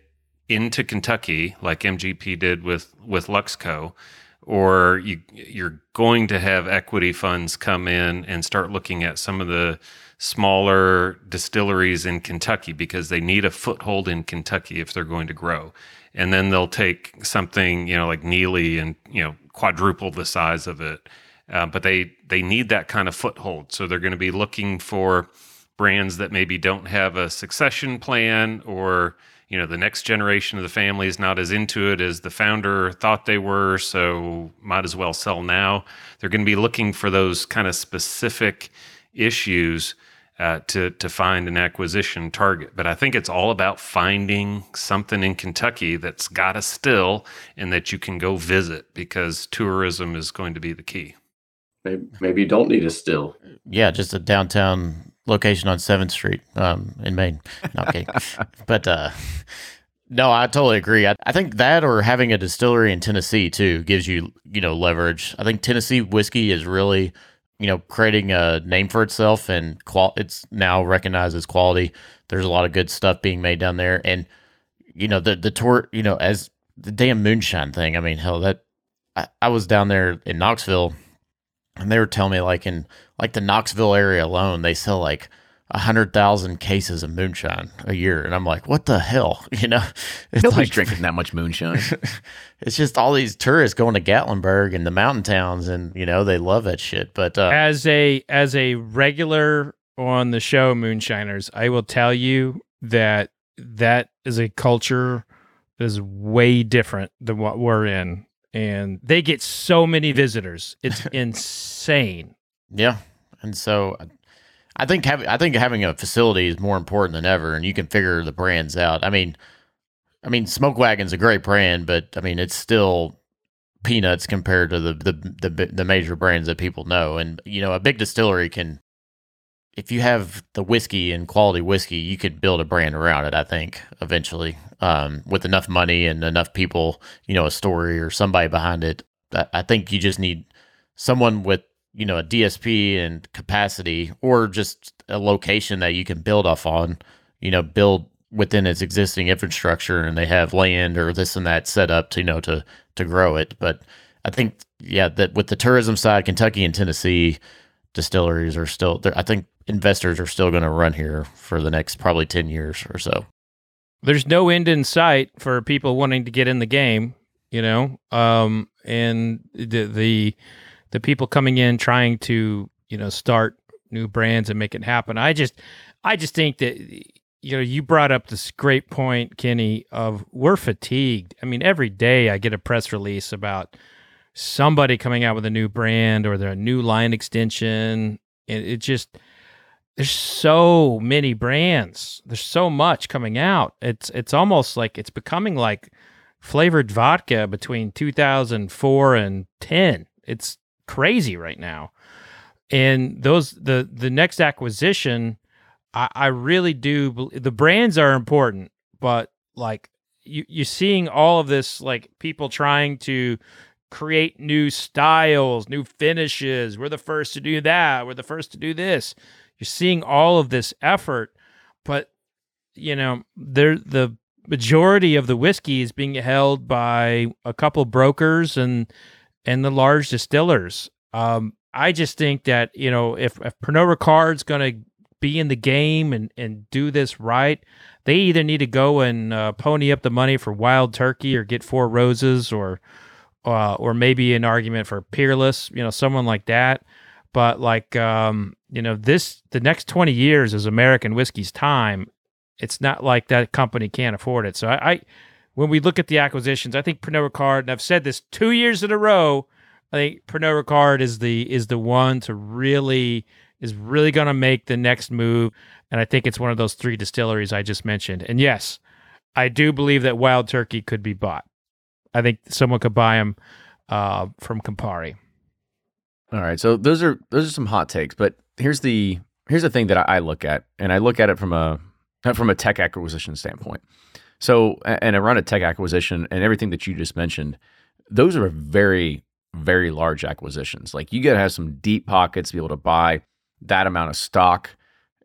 into Kentucky, like MGP did with with Luxco, or you, you're going to have equity funds come in and start looking at some of the smaller distilleries in Kentucky because they need a foothold in Kentucky if they're going to grow. And then they'll take something, you know, like Neeley and, you know, quadruple the size of it. Uh, but they they need that kind of foothold. So they're going to be looking for brands that maybe don't have a succession plan or you know the next generation of the family is not as into it as the founder thought they were so might as well sell now they're going to be looking for those kind of specific issues uh, to to find an acquisition target. But I think it's all about finding something in Kentucky that's got a still and that you can go visit because tourism is going to be the key. Maybe, maybe you don't need a still. Yeah, just a downtown location on Seventh Street um, in Main. No, okay, but uh, no, I totally agree. I, I think that or having a distillery in Tennessee too gives you you know leverage. I think Tennessee whiskey is really you know, creating a name for itself and qual- it's now recognized as quality. There's a lot of good stuff being made down there. And, you know, the, the tour, you know, as the damn moonshine thing, I mean, hell, that I, I was down there in Knoxville and they were telling me like in like the Knoxville area alone, they sell like hundred thousand cases of moonshine a year, and I'm like, what the hell? You know, it's nobody's like, drinking that much moonshine. it's just all these tourists going to Gatlinburg and the mountain towns, and you know they love that shit. But uh, as a as a regular on the show, Moonshiners, I will tell you that that is a culture that is way different than what we're in, and they get so many visitors. It's insane. Yeah, and so I think having I think having a facility is more important than ever, and you can figure the brands out. I mean, I mean, Smoke Wagon's a great brand, but I mean, it's still peanuts compared to the the the, the major brands that people know. And you know, a big distillery can, if you have the whiskey and quality whiskey, you could build a brand around it. I think eventually, um, with enough money and enough people, you know, a story or somebody behind it. I, I think you just need someone with you know a DSP and capacity, or just a location that you can build off on. You know, build within its existing infrastructure, and they have land or this and that set up to you know to to grow it. But I think yeah, that with the tourism side, Kentucky and Tennessee distilleries are still. I think investors are still going to run here for the next probably ten years or so. There's no end in sight for people wanting to get in the game, you know. Um, and the the the people coming in trying to you know start new brands and make it happen. I just I just think that you know you brought up this great point, Kenny, of we're fatigued. I mean, every day I get a press release about somebody coming out with a new brand or their new line extension. And it just there's so many brands. There's so much coming out. It's it's almost like it's becoming like flavored vodka between 2004 and 10. It's crazy right now. And those the the next acquisition, I, I really do. The brands are important, but like you you're seeing all of this like people trying to create new styles, new finishes. We're the first to do that. We're the first to do this. You're seeing all of this effort, but you know, there the majority of the whiskey is being held by a couple brokers and and the large distillers. Um, I just think that you know if if Pernod Ricard's going to be in the game and and do this right, they either need to go and uh, pony up the money for Wild Turkey or get Four Roses or uh, or maybe an argument for Peerless, you know, someone like that. But like um, you know, this the next twenty years is American whiskey's time. It's not like that company can't afford it. So I, I when we look at the acquisitions, I think Pernod Ricard, and I've said this two years in a row. I think Pernod Ricard is the is the one to really is really going to make the next move, and I think it's one of those three distilleries I just mentioned. And yes, I do believe that Wild Turkey could be bought. I think someone could buy them uh, from Campari. All right, so those are those are some hot takes, but here's the here's the thing that I, I look at, and I look at it from a from a tech acquisition standpoint. So, and around a tech acquisition and everything that you just mentioned, those are very very large acquisitions. Like you got to have some deep pockets to be able to buy that amount of stock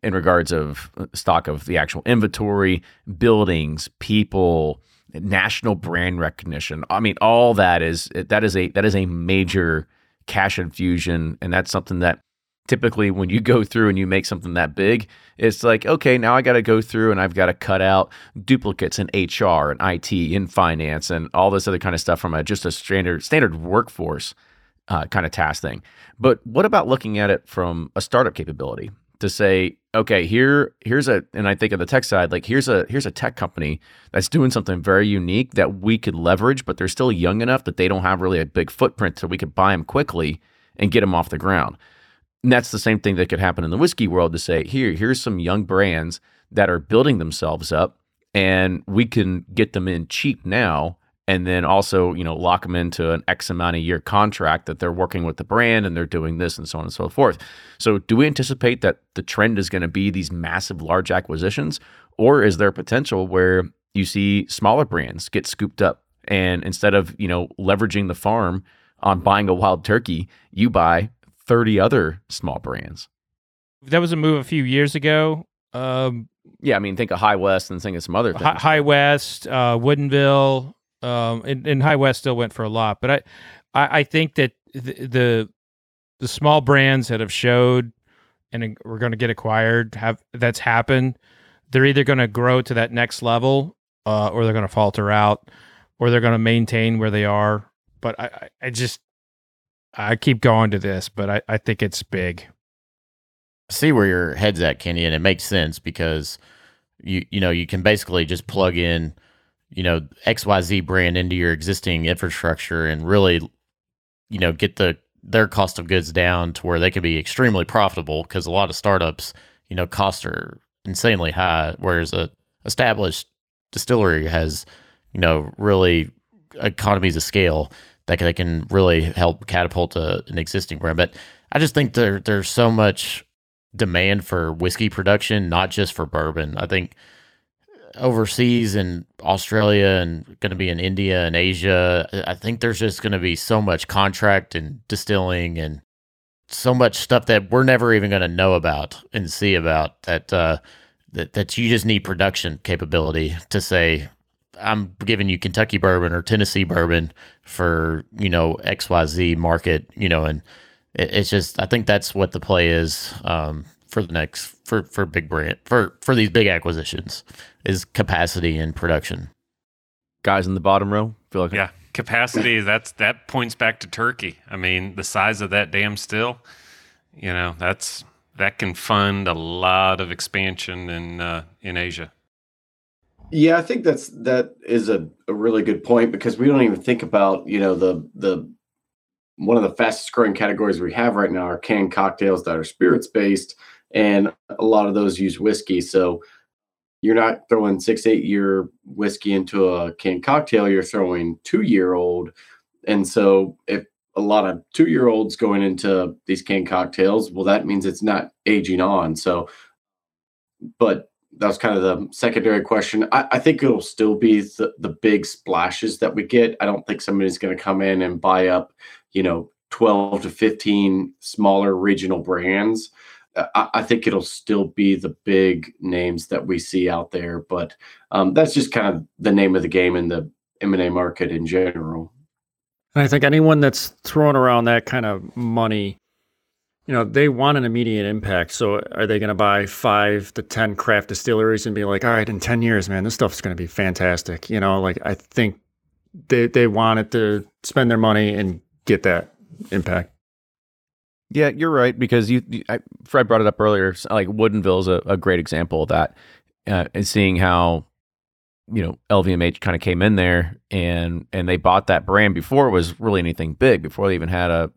in regards of uh, stock of the actual inventory, buildings, people, national brand recognition. I mean, all that is that is a that is a major cash infusion, and that's something that typically when you go through and you make something that big, it's like, okay, now I got to go through and I've got to cut out duplicates in HR and IT in finance and all this other kind of stuff from a just a standard standard workforce uh, kind of task thing. But what about looking at it from a startup capability to say, okay, here here's a and I think of the tech side, like here's a here's a tech company that's doing something very unique that we could leverage, but they're still young enough that they don't have really a big footprint, so we could buy them quickly and get them off the ground. And that's the same thing that could happen in the whiskey world to say, here, here's some young brands that are building themselves up and we can get them in cheap now and then also, you know, lock them into an X amount of year contract that they're working with the brand and they're doing this and so on and so forth. So, do we anticipate that the trend is going to be these massive, large acquisitions, or is there potential where you see smaller brands get scooped up and instead of you know leveraging the farm on buying a wild turkey, you buy 30 other small brands. That was a move a few years ago. Um, yeah, I mean, think of High West and think of some other things. High, High West, uh, Woodinville, um, and, and, High West still went for a lot. But I, I, I think that the, the, the small brands that have showed and we're going to get acquired have that's happened. They're either going to grow to that next level, uh, or they're going to falter out, or they're going to maintain where they are. But I, I just I keep going to this, but I, I think it's big. see where your head's at, Kenny, and it makes sense because you you know you can basically just plug in you know XYZ brand into your existing infrastructure and really you know get the their cost of goods down to where they can be extremely profitable because a lot of startups you know costs are insanely high whereas a established distillery has you know really economies of scale that can, really help catapult a, an existing brand. But I just think there there's so much demand for whiskey production, not just for bourbon. I think overseas in Australia and going to be in India and Asia, I think there's just going to be so much contract and distilling and so much stuff that we're never even going to know about and see about that uh, that that you just need production capability to say I'm giving you Kentucky bourbon or Tennessee bourbon for you know XYZ market, you know, and it, it's just I think that's what the play is um, for the next for for big brand for for these big acquisitions is capacity and production. Guys in the bottom row feel like yeah, capacity. That's that points back to Turkey. I mean, the size of that damn still, you know, that's that can fund a lot of expansion in uh, in Asia. Yeah, I think that's that is a, a really good point because we don't even think about, you know, the the one of the fastest growing categories we have right now are canned cocktails that are spirits based, and a lot of those use whiskey. So you're not throwing six, eight year whiskey into a canned cocktail, you're throwing two year old. And so if a lot of two year olds going into these canned cocktails, well, that means it's not aging on. So, but that was kind of the secondary question. I, I think it'll still be the, the big splashes that we get. I don't think somebody's going to come in and buy up, you know, 12 to 15 smaller regional brands. I, I think it'll still be the big names that we see out there, but um, that's just kind of the name of the game in the M&A market in general. And I think anyone that's throwing around that kind of money you know, they want an immediate impact. So are they going to buy five to 10 craft distilleries and be like, all right, in 10 years, man, this stuff's going to be fantastic. You know, like I think they, they wanted to spend their money and get that impact. Yeah, you're right because you, you I, Fred brought it up earlier. Like Woodinville is a, a great example of that, uh, and seeing how you know LVMH kind of came in there and and they bought that brand before it was really anything big, before they even had a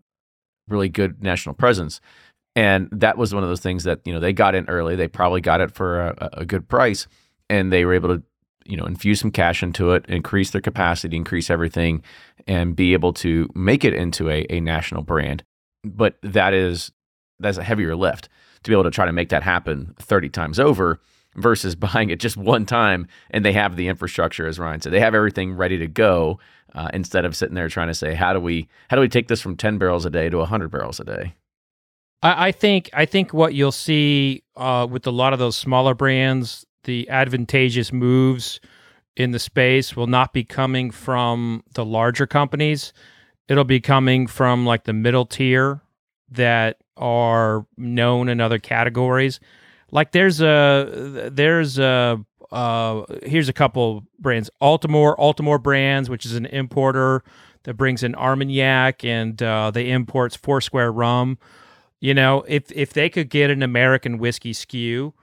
really good national presence, and that was one of those things that you know they got in early. They probably got it for a, a good price, and they were able to you know infuse some cash into it, increase their capacity, increase everything, and be able to make it into a, a national brand but that is that's a heavier lift to be able to try to make that happen 30 times over versus buying it just one time and they have the infrastructure as Ryan said. They have everything ready to go uh, instead of sitting there trying to say how do we how do we take this from 10 barrels a day to 100 barrels a day? I, I think I think what you'll see uh, with a lot of those smaller brands the advantageous moves in the space will not be coming from the larger companies. It'll be coming from like the middle tier that are known in other categories. Like there's a there's a uh, here's a couple brands Altamore Altamore Brands, which is an importer that brings in Armagnac and uh, they imports Foursquare rum. You know, if if they could get an American whiskey SKU,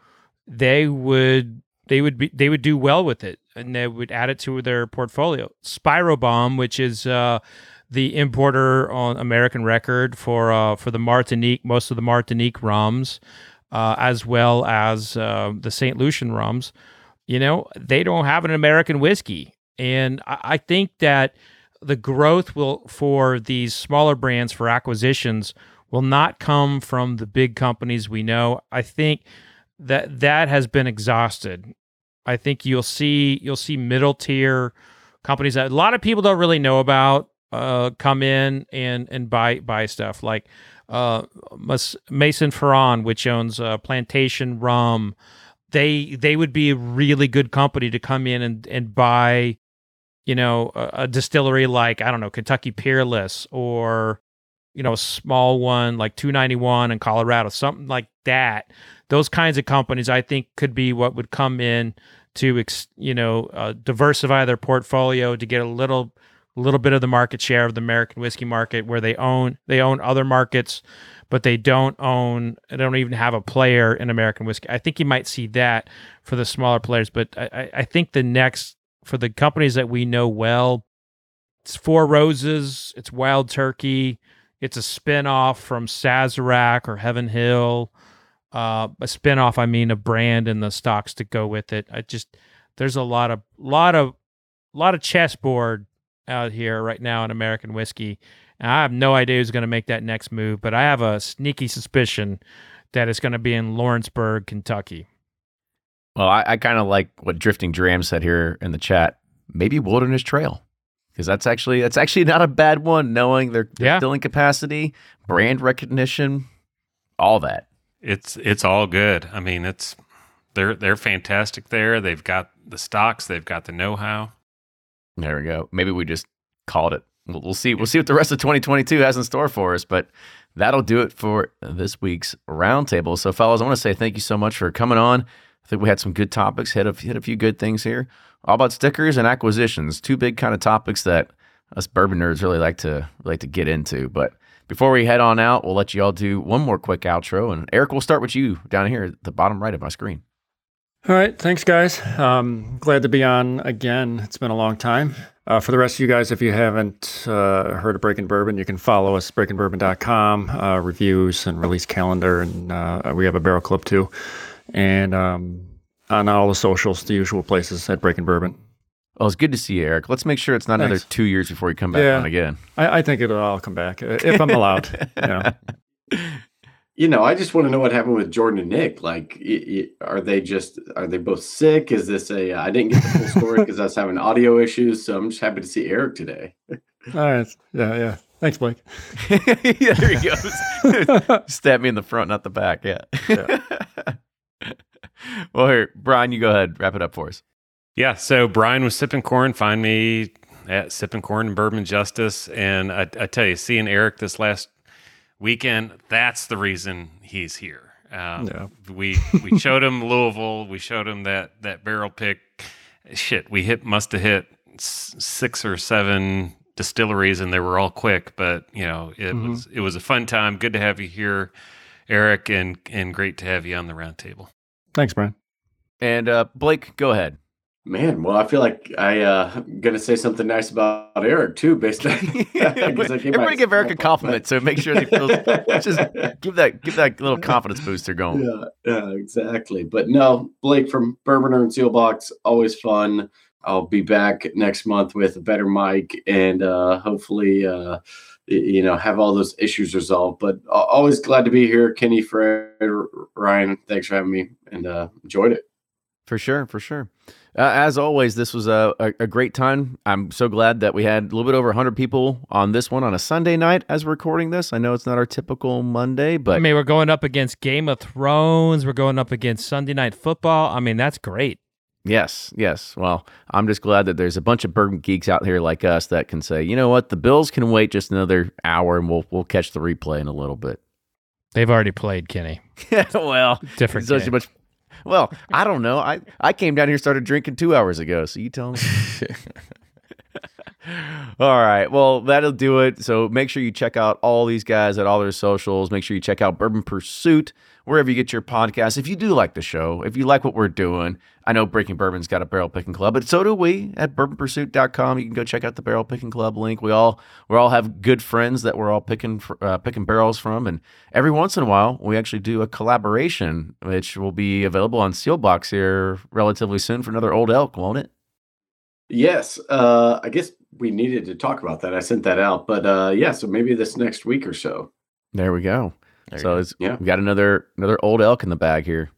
they would they would be they would do well with it and they would add it to their portfolio. Spiribam, which is uh, the importer on American record for uh, for the Martinique, most of the Martinique rums, uh, as well as uh, the Saint Lucian rums. You know, they don't have an American whiskey, and I, I think that the growth will for these smaller brands for acquisitions will not come from the big companies we know. I think that that has been exhausted. I think you'll see you'll see middle tier companies that a lot of people don't really know about uh, come in and and buy buy stuff like uh, Maison Ferrand, which owns uh, Plantation Rum. They they would be a really good company to come in and and buy, you know, a, a distillery like I don't know Kentucky Peerless or you know a small one like 291 in Colorado, something like that. Those kinds of companies, I think, could be what would come in to ex, you know uh, diversify their portfolio to get a little a little bit of the market share of the American whiskey market where they own they own other markets, but they don't own they don't even have a player in American whiskey. I think you might see that for the smaller players, but I, I think the next for the companies that we know well, it's Four Roses, it's Wild Turkey, it's a spinoff from Sazerac or Heaven Hill. Uh, a spinoff, I mean, a brand and the stocks to go with it. I just there's a lot of lot of lot of chessboard out here right now in American whiskey. And I have no idea who's going to make that next move, but I have a sneaky suspicion that it's going to be in Lawrenceburg, Kentucky. Well, I, I kind of like what Drifting Dram said here in the chat. Maybe Wilderness Trail, because that's actually that's actually not a bad one. Knowing their, their Yeah. filling capacity, brand recognition, all that. It's it's all good. I mean, it's they're they're fantastic there. They've got the stocks, they've got the know-how. There we go. Maybe we just called it. We'll, we'll see. We'll see what the rest of 2022 has in store for us. But that'll do it for this week's roundtable. So, fellas, I want to say thank you so much for coming on. I think we had some good topics. Hit a hit a few good things here. All about stickers and acquisitions. Two big kind of topics that us bourbon nerds really like to like to get into. But before we head on out, we'll let you all do one more quick outro. And Eric, we'll start with you down here at the bottom right of my screen. All right, thanks, guys. Um, glad to be on again. It's been a long time. Uh, for the rest of you guys, if you haven't uh, heard of Breaking Bourbon, you can follow us breakingbourbon.com, uh, reviews and release calendar, and uh, we have a barrel clip too, and um, on all the socials, the usual places at Breaking Bourbon. Well, it's good to see you, Eric. Let's make sure it's not another two years before you come back Yeah. on again. I, I think it'll all come back if I'm allowed. know. You know, I just want to know what happened with Jordan and Nick. Like, i- i- are they just are they both sick? Is this a? Uh, I didn't get the full story because I was having audio issues. So I'm just happy to see Eric today. All right, yeah, yeah. Thanks, Blake. yeah, there he goes. Stab me in the front, not the back. Yeah. well, here, Brian, you go ahead. Wrap it up for us. Yeah, so Brian was Sipp'n Corn. Find me at Sipp'n Corn and bourbon justice. And I, I tell you, seeing Eric this last weekend. That's the reason he's here. Um, Yeah. We we showed him Louisville. We showed him that that barrel pick. Shit, we hit must have hit six or seven distilleries, and they were all quick. But you know, it Mhm. was it was a fun time. Good to have you here, Eric, and and great to have you on the roundtable. Thanks, Brian. And uh, Blake, go ahead. Man, well, I feel like I uh, am gonna say something nice about Eric too, based on 'cause I gave my- Everybody give Eric a compliment, so make sure he feels. just give that give that little confidence booster going. Yeah, yeah, exactly. But no, Blake from Bourbonr and Seelbach's, always fun. I'll be back next month with a better mic and uh, hopefully, uh, you know, have all those issues resolved. But always glad to be here. Kenny, Fred, Ryan, thanks for having me and uh, enjoyed it. For sure, for sure. Uh, as always, this was a, a, a great time. I'm so glad that we had a little bit over 100 people on this one on a Sunday night as we're recording this. I know it's not our typical Monday, but I mean, we're going up against Game of Thrones. We're going up against Sunday Night Football. I mean, that's great. yes, yes. Well, I'm just glad that there's a bunch of bourbon geeks out here like us that can say, you know what, the Bills can wait just another hour and we'll we'll catch the replay in a little bit. They've already played Kenny. well, Different. such a much. Well, I don't know. I, I came down here started drinking two hours ago. So you tell me. all right. Well, that'll do it. So make sure you check out all these guys at all their socials. Make sure you check out Bourbon Pursuit wherever you get your podcast. If you do like the show, if you like what we're doing, I know Breaking Bourbon's got a barrel picking club, but so do we at bourbonpursuit.com. You can go check out the barrel picking club link. We all we all have good friends that we're all picking uh, picking barrels from, and every once in a while we actually do a collaboration, which will be available on Seelbach's here relatively soon for another Old Elk, won't it? Yes, uh, I guess we needed to talk about that. I sent that out, but uh, yeah, so maybe this next week or so. There we go. There so go. it's, Yeah. we got another another Old Elk in the bag here.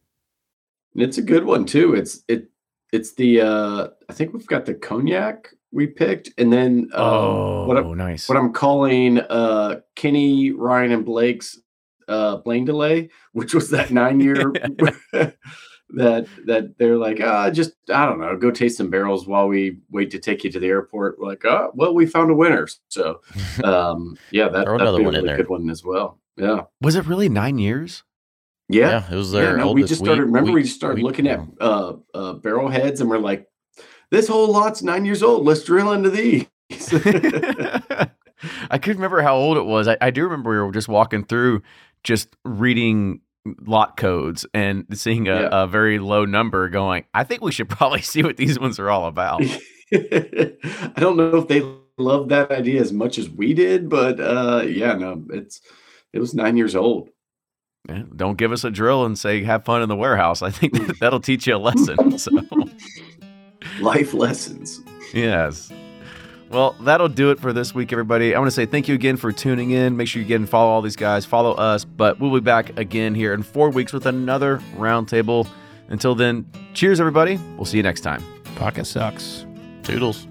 And it's a good one too. It's it it's the uh I think we've got the cognac we picked, and then uh, oh, what I, nice. what I'm calling uh Kenny, Ryan, and Blake's uh Blaine delay, which was that nine year that that they're like, ah, just I don't know, go taste some barrels while we wait to take you to the airport. We're like, oh, well, we found a winner. So um yeah, that, Throw that'd another be a one in really there. good one as well. Yeah. Was it really nine years? Yeah. Yeah, it was Yeah, no, we just started. wheat- remember, we just started wheat looking at barrel. uh, uh, barrel heads, and we're like, "This whole lot's nine years old. Let's drill into these." I couldn't remember how old it was. I, I do remember we were just walking through, just reading lot codes and seeing a, Yeah. a very low number. Going, I think we should probably see what these ones are all about. I don't know if they love that idea as much as we did, but uh, yeah, no, it's it was nine years old. Yeah, don't give us a drill and say have fun in the warehouse. I think that, mm. that'll teach you a lesson. So. Life lessons. Yes. Well, that'll do it for this week, everybody. I want to say thank you again for tuning in. Make sure you get and follow all these guys, follow us. But we'll be back again here in four weeks with another roundtable. Until then, cheers, everybody. We'll see you next time. Pocket sucks. Toodles.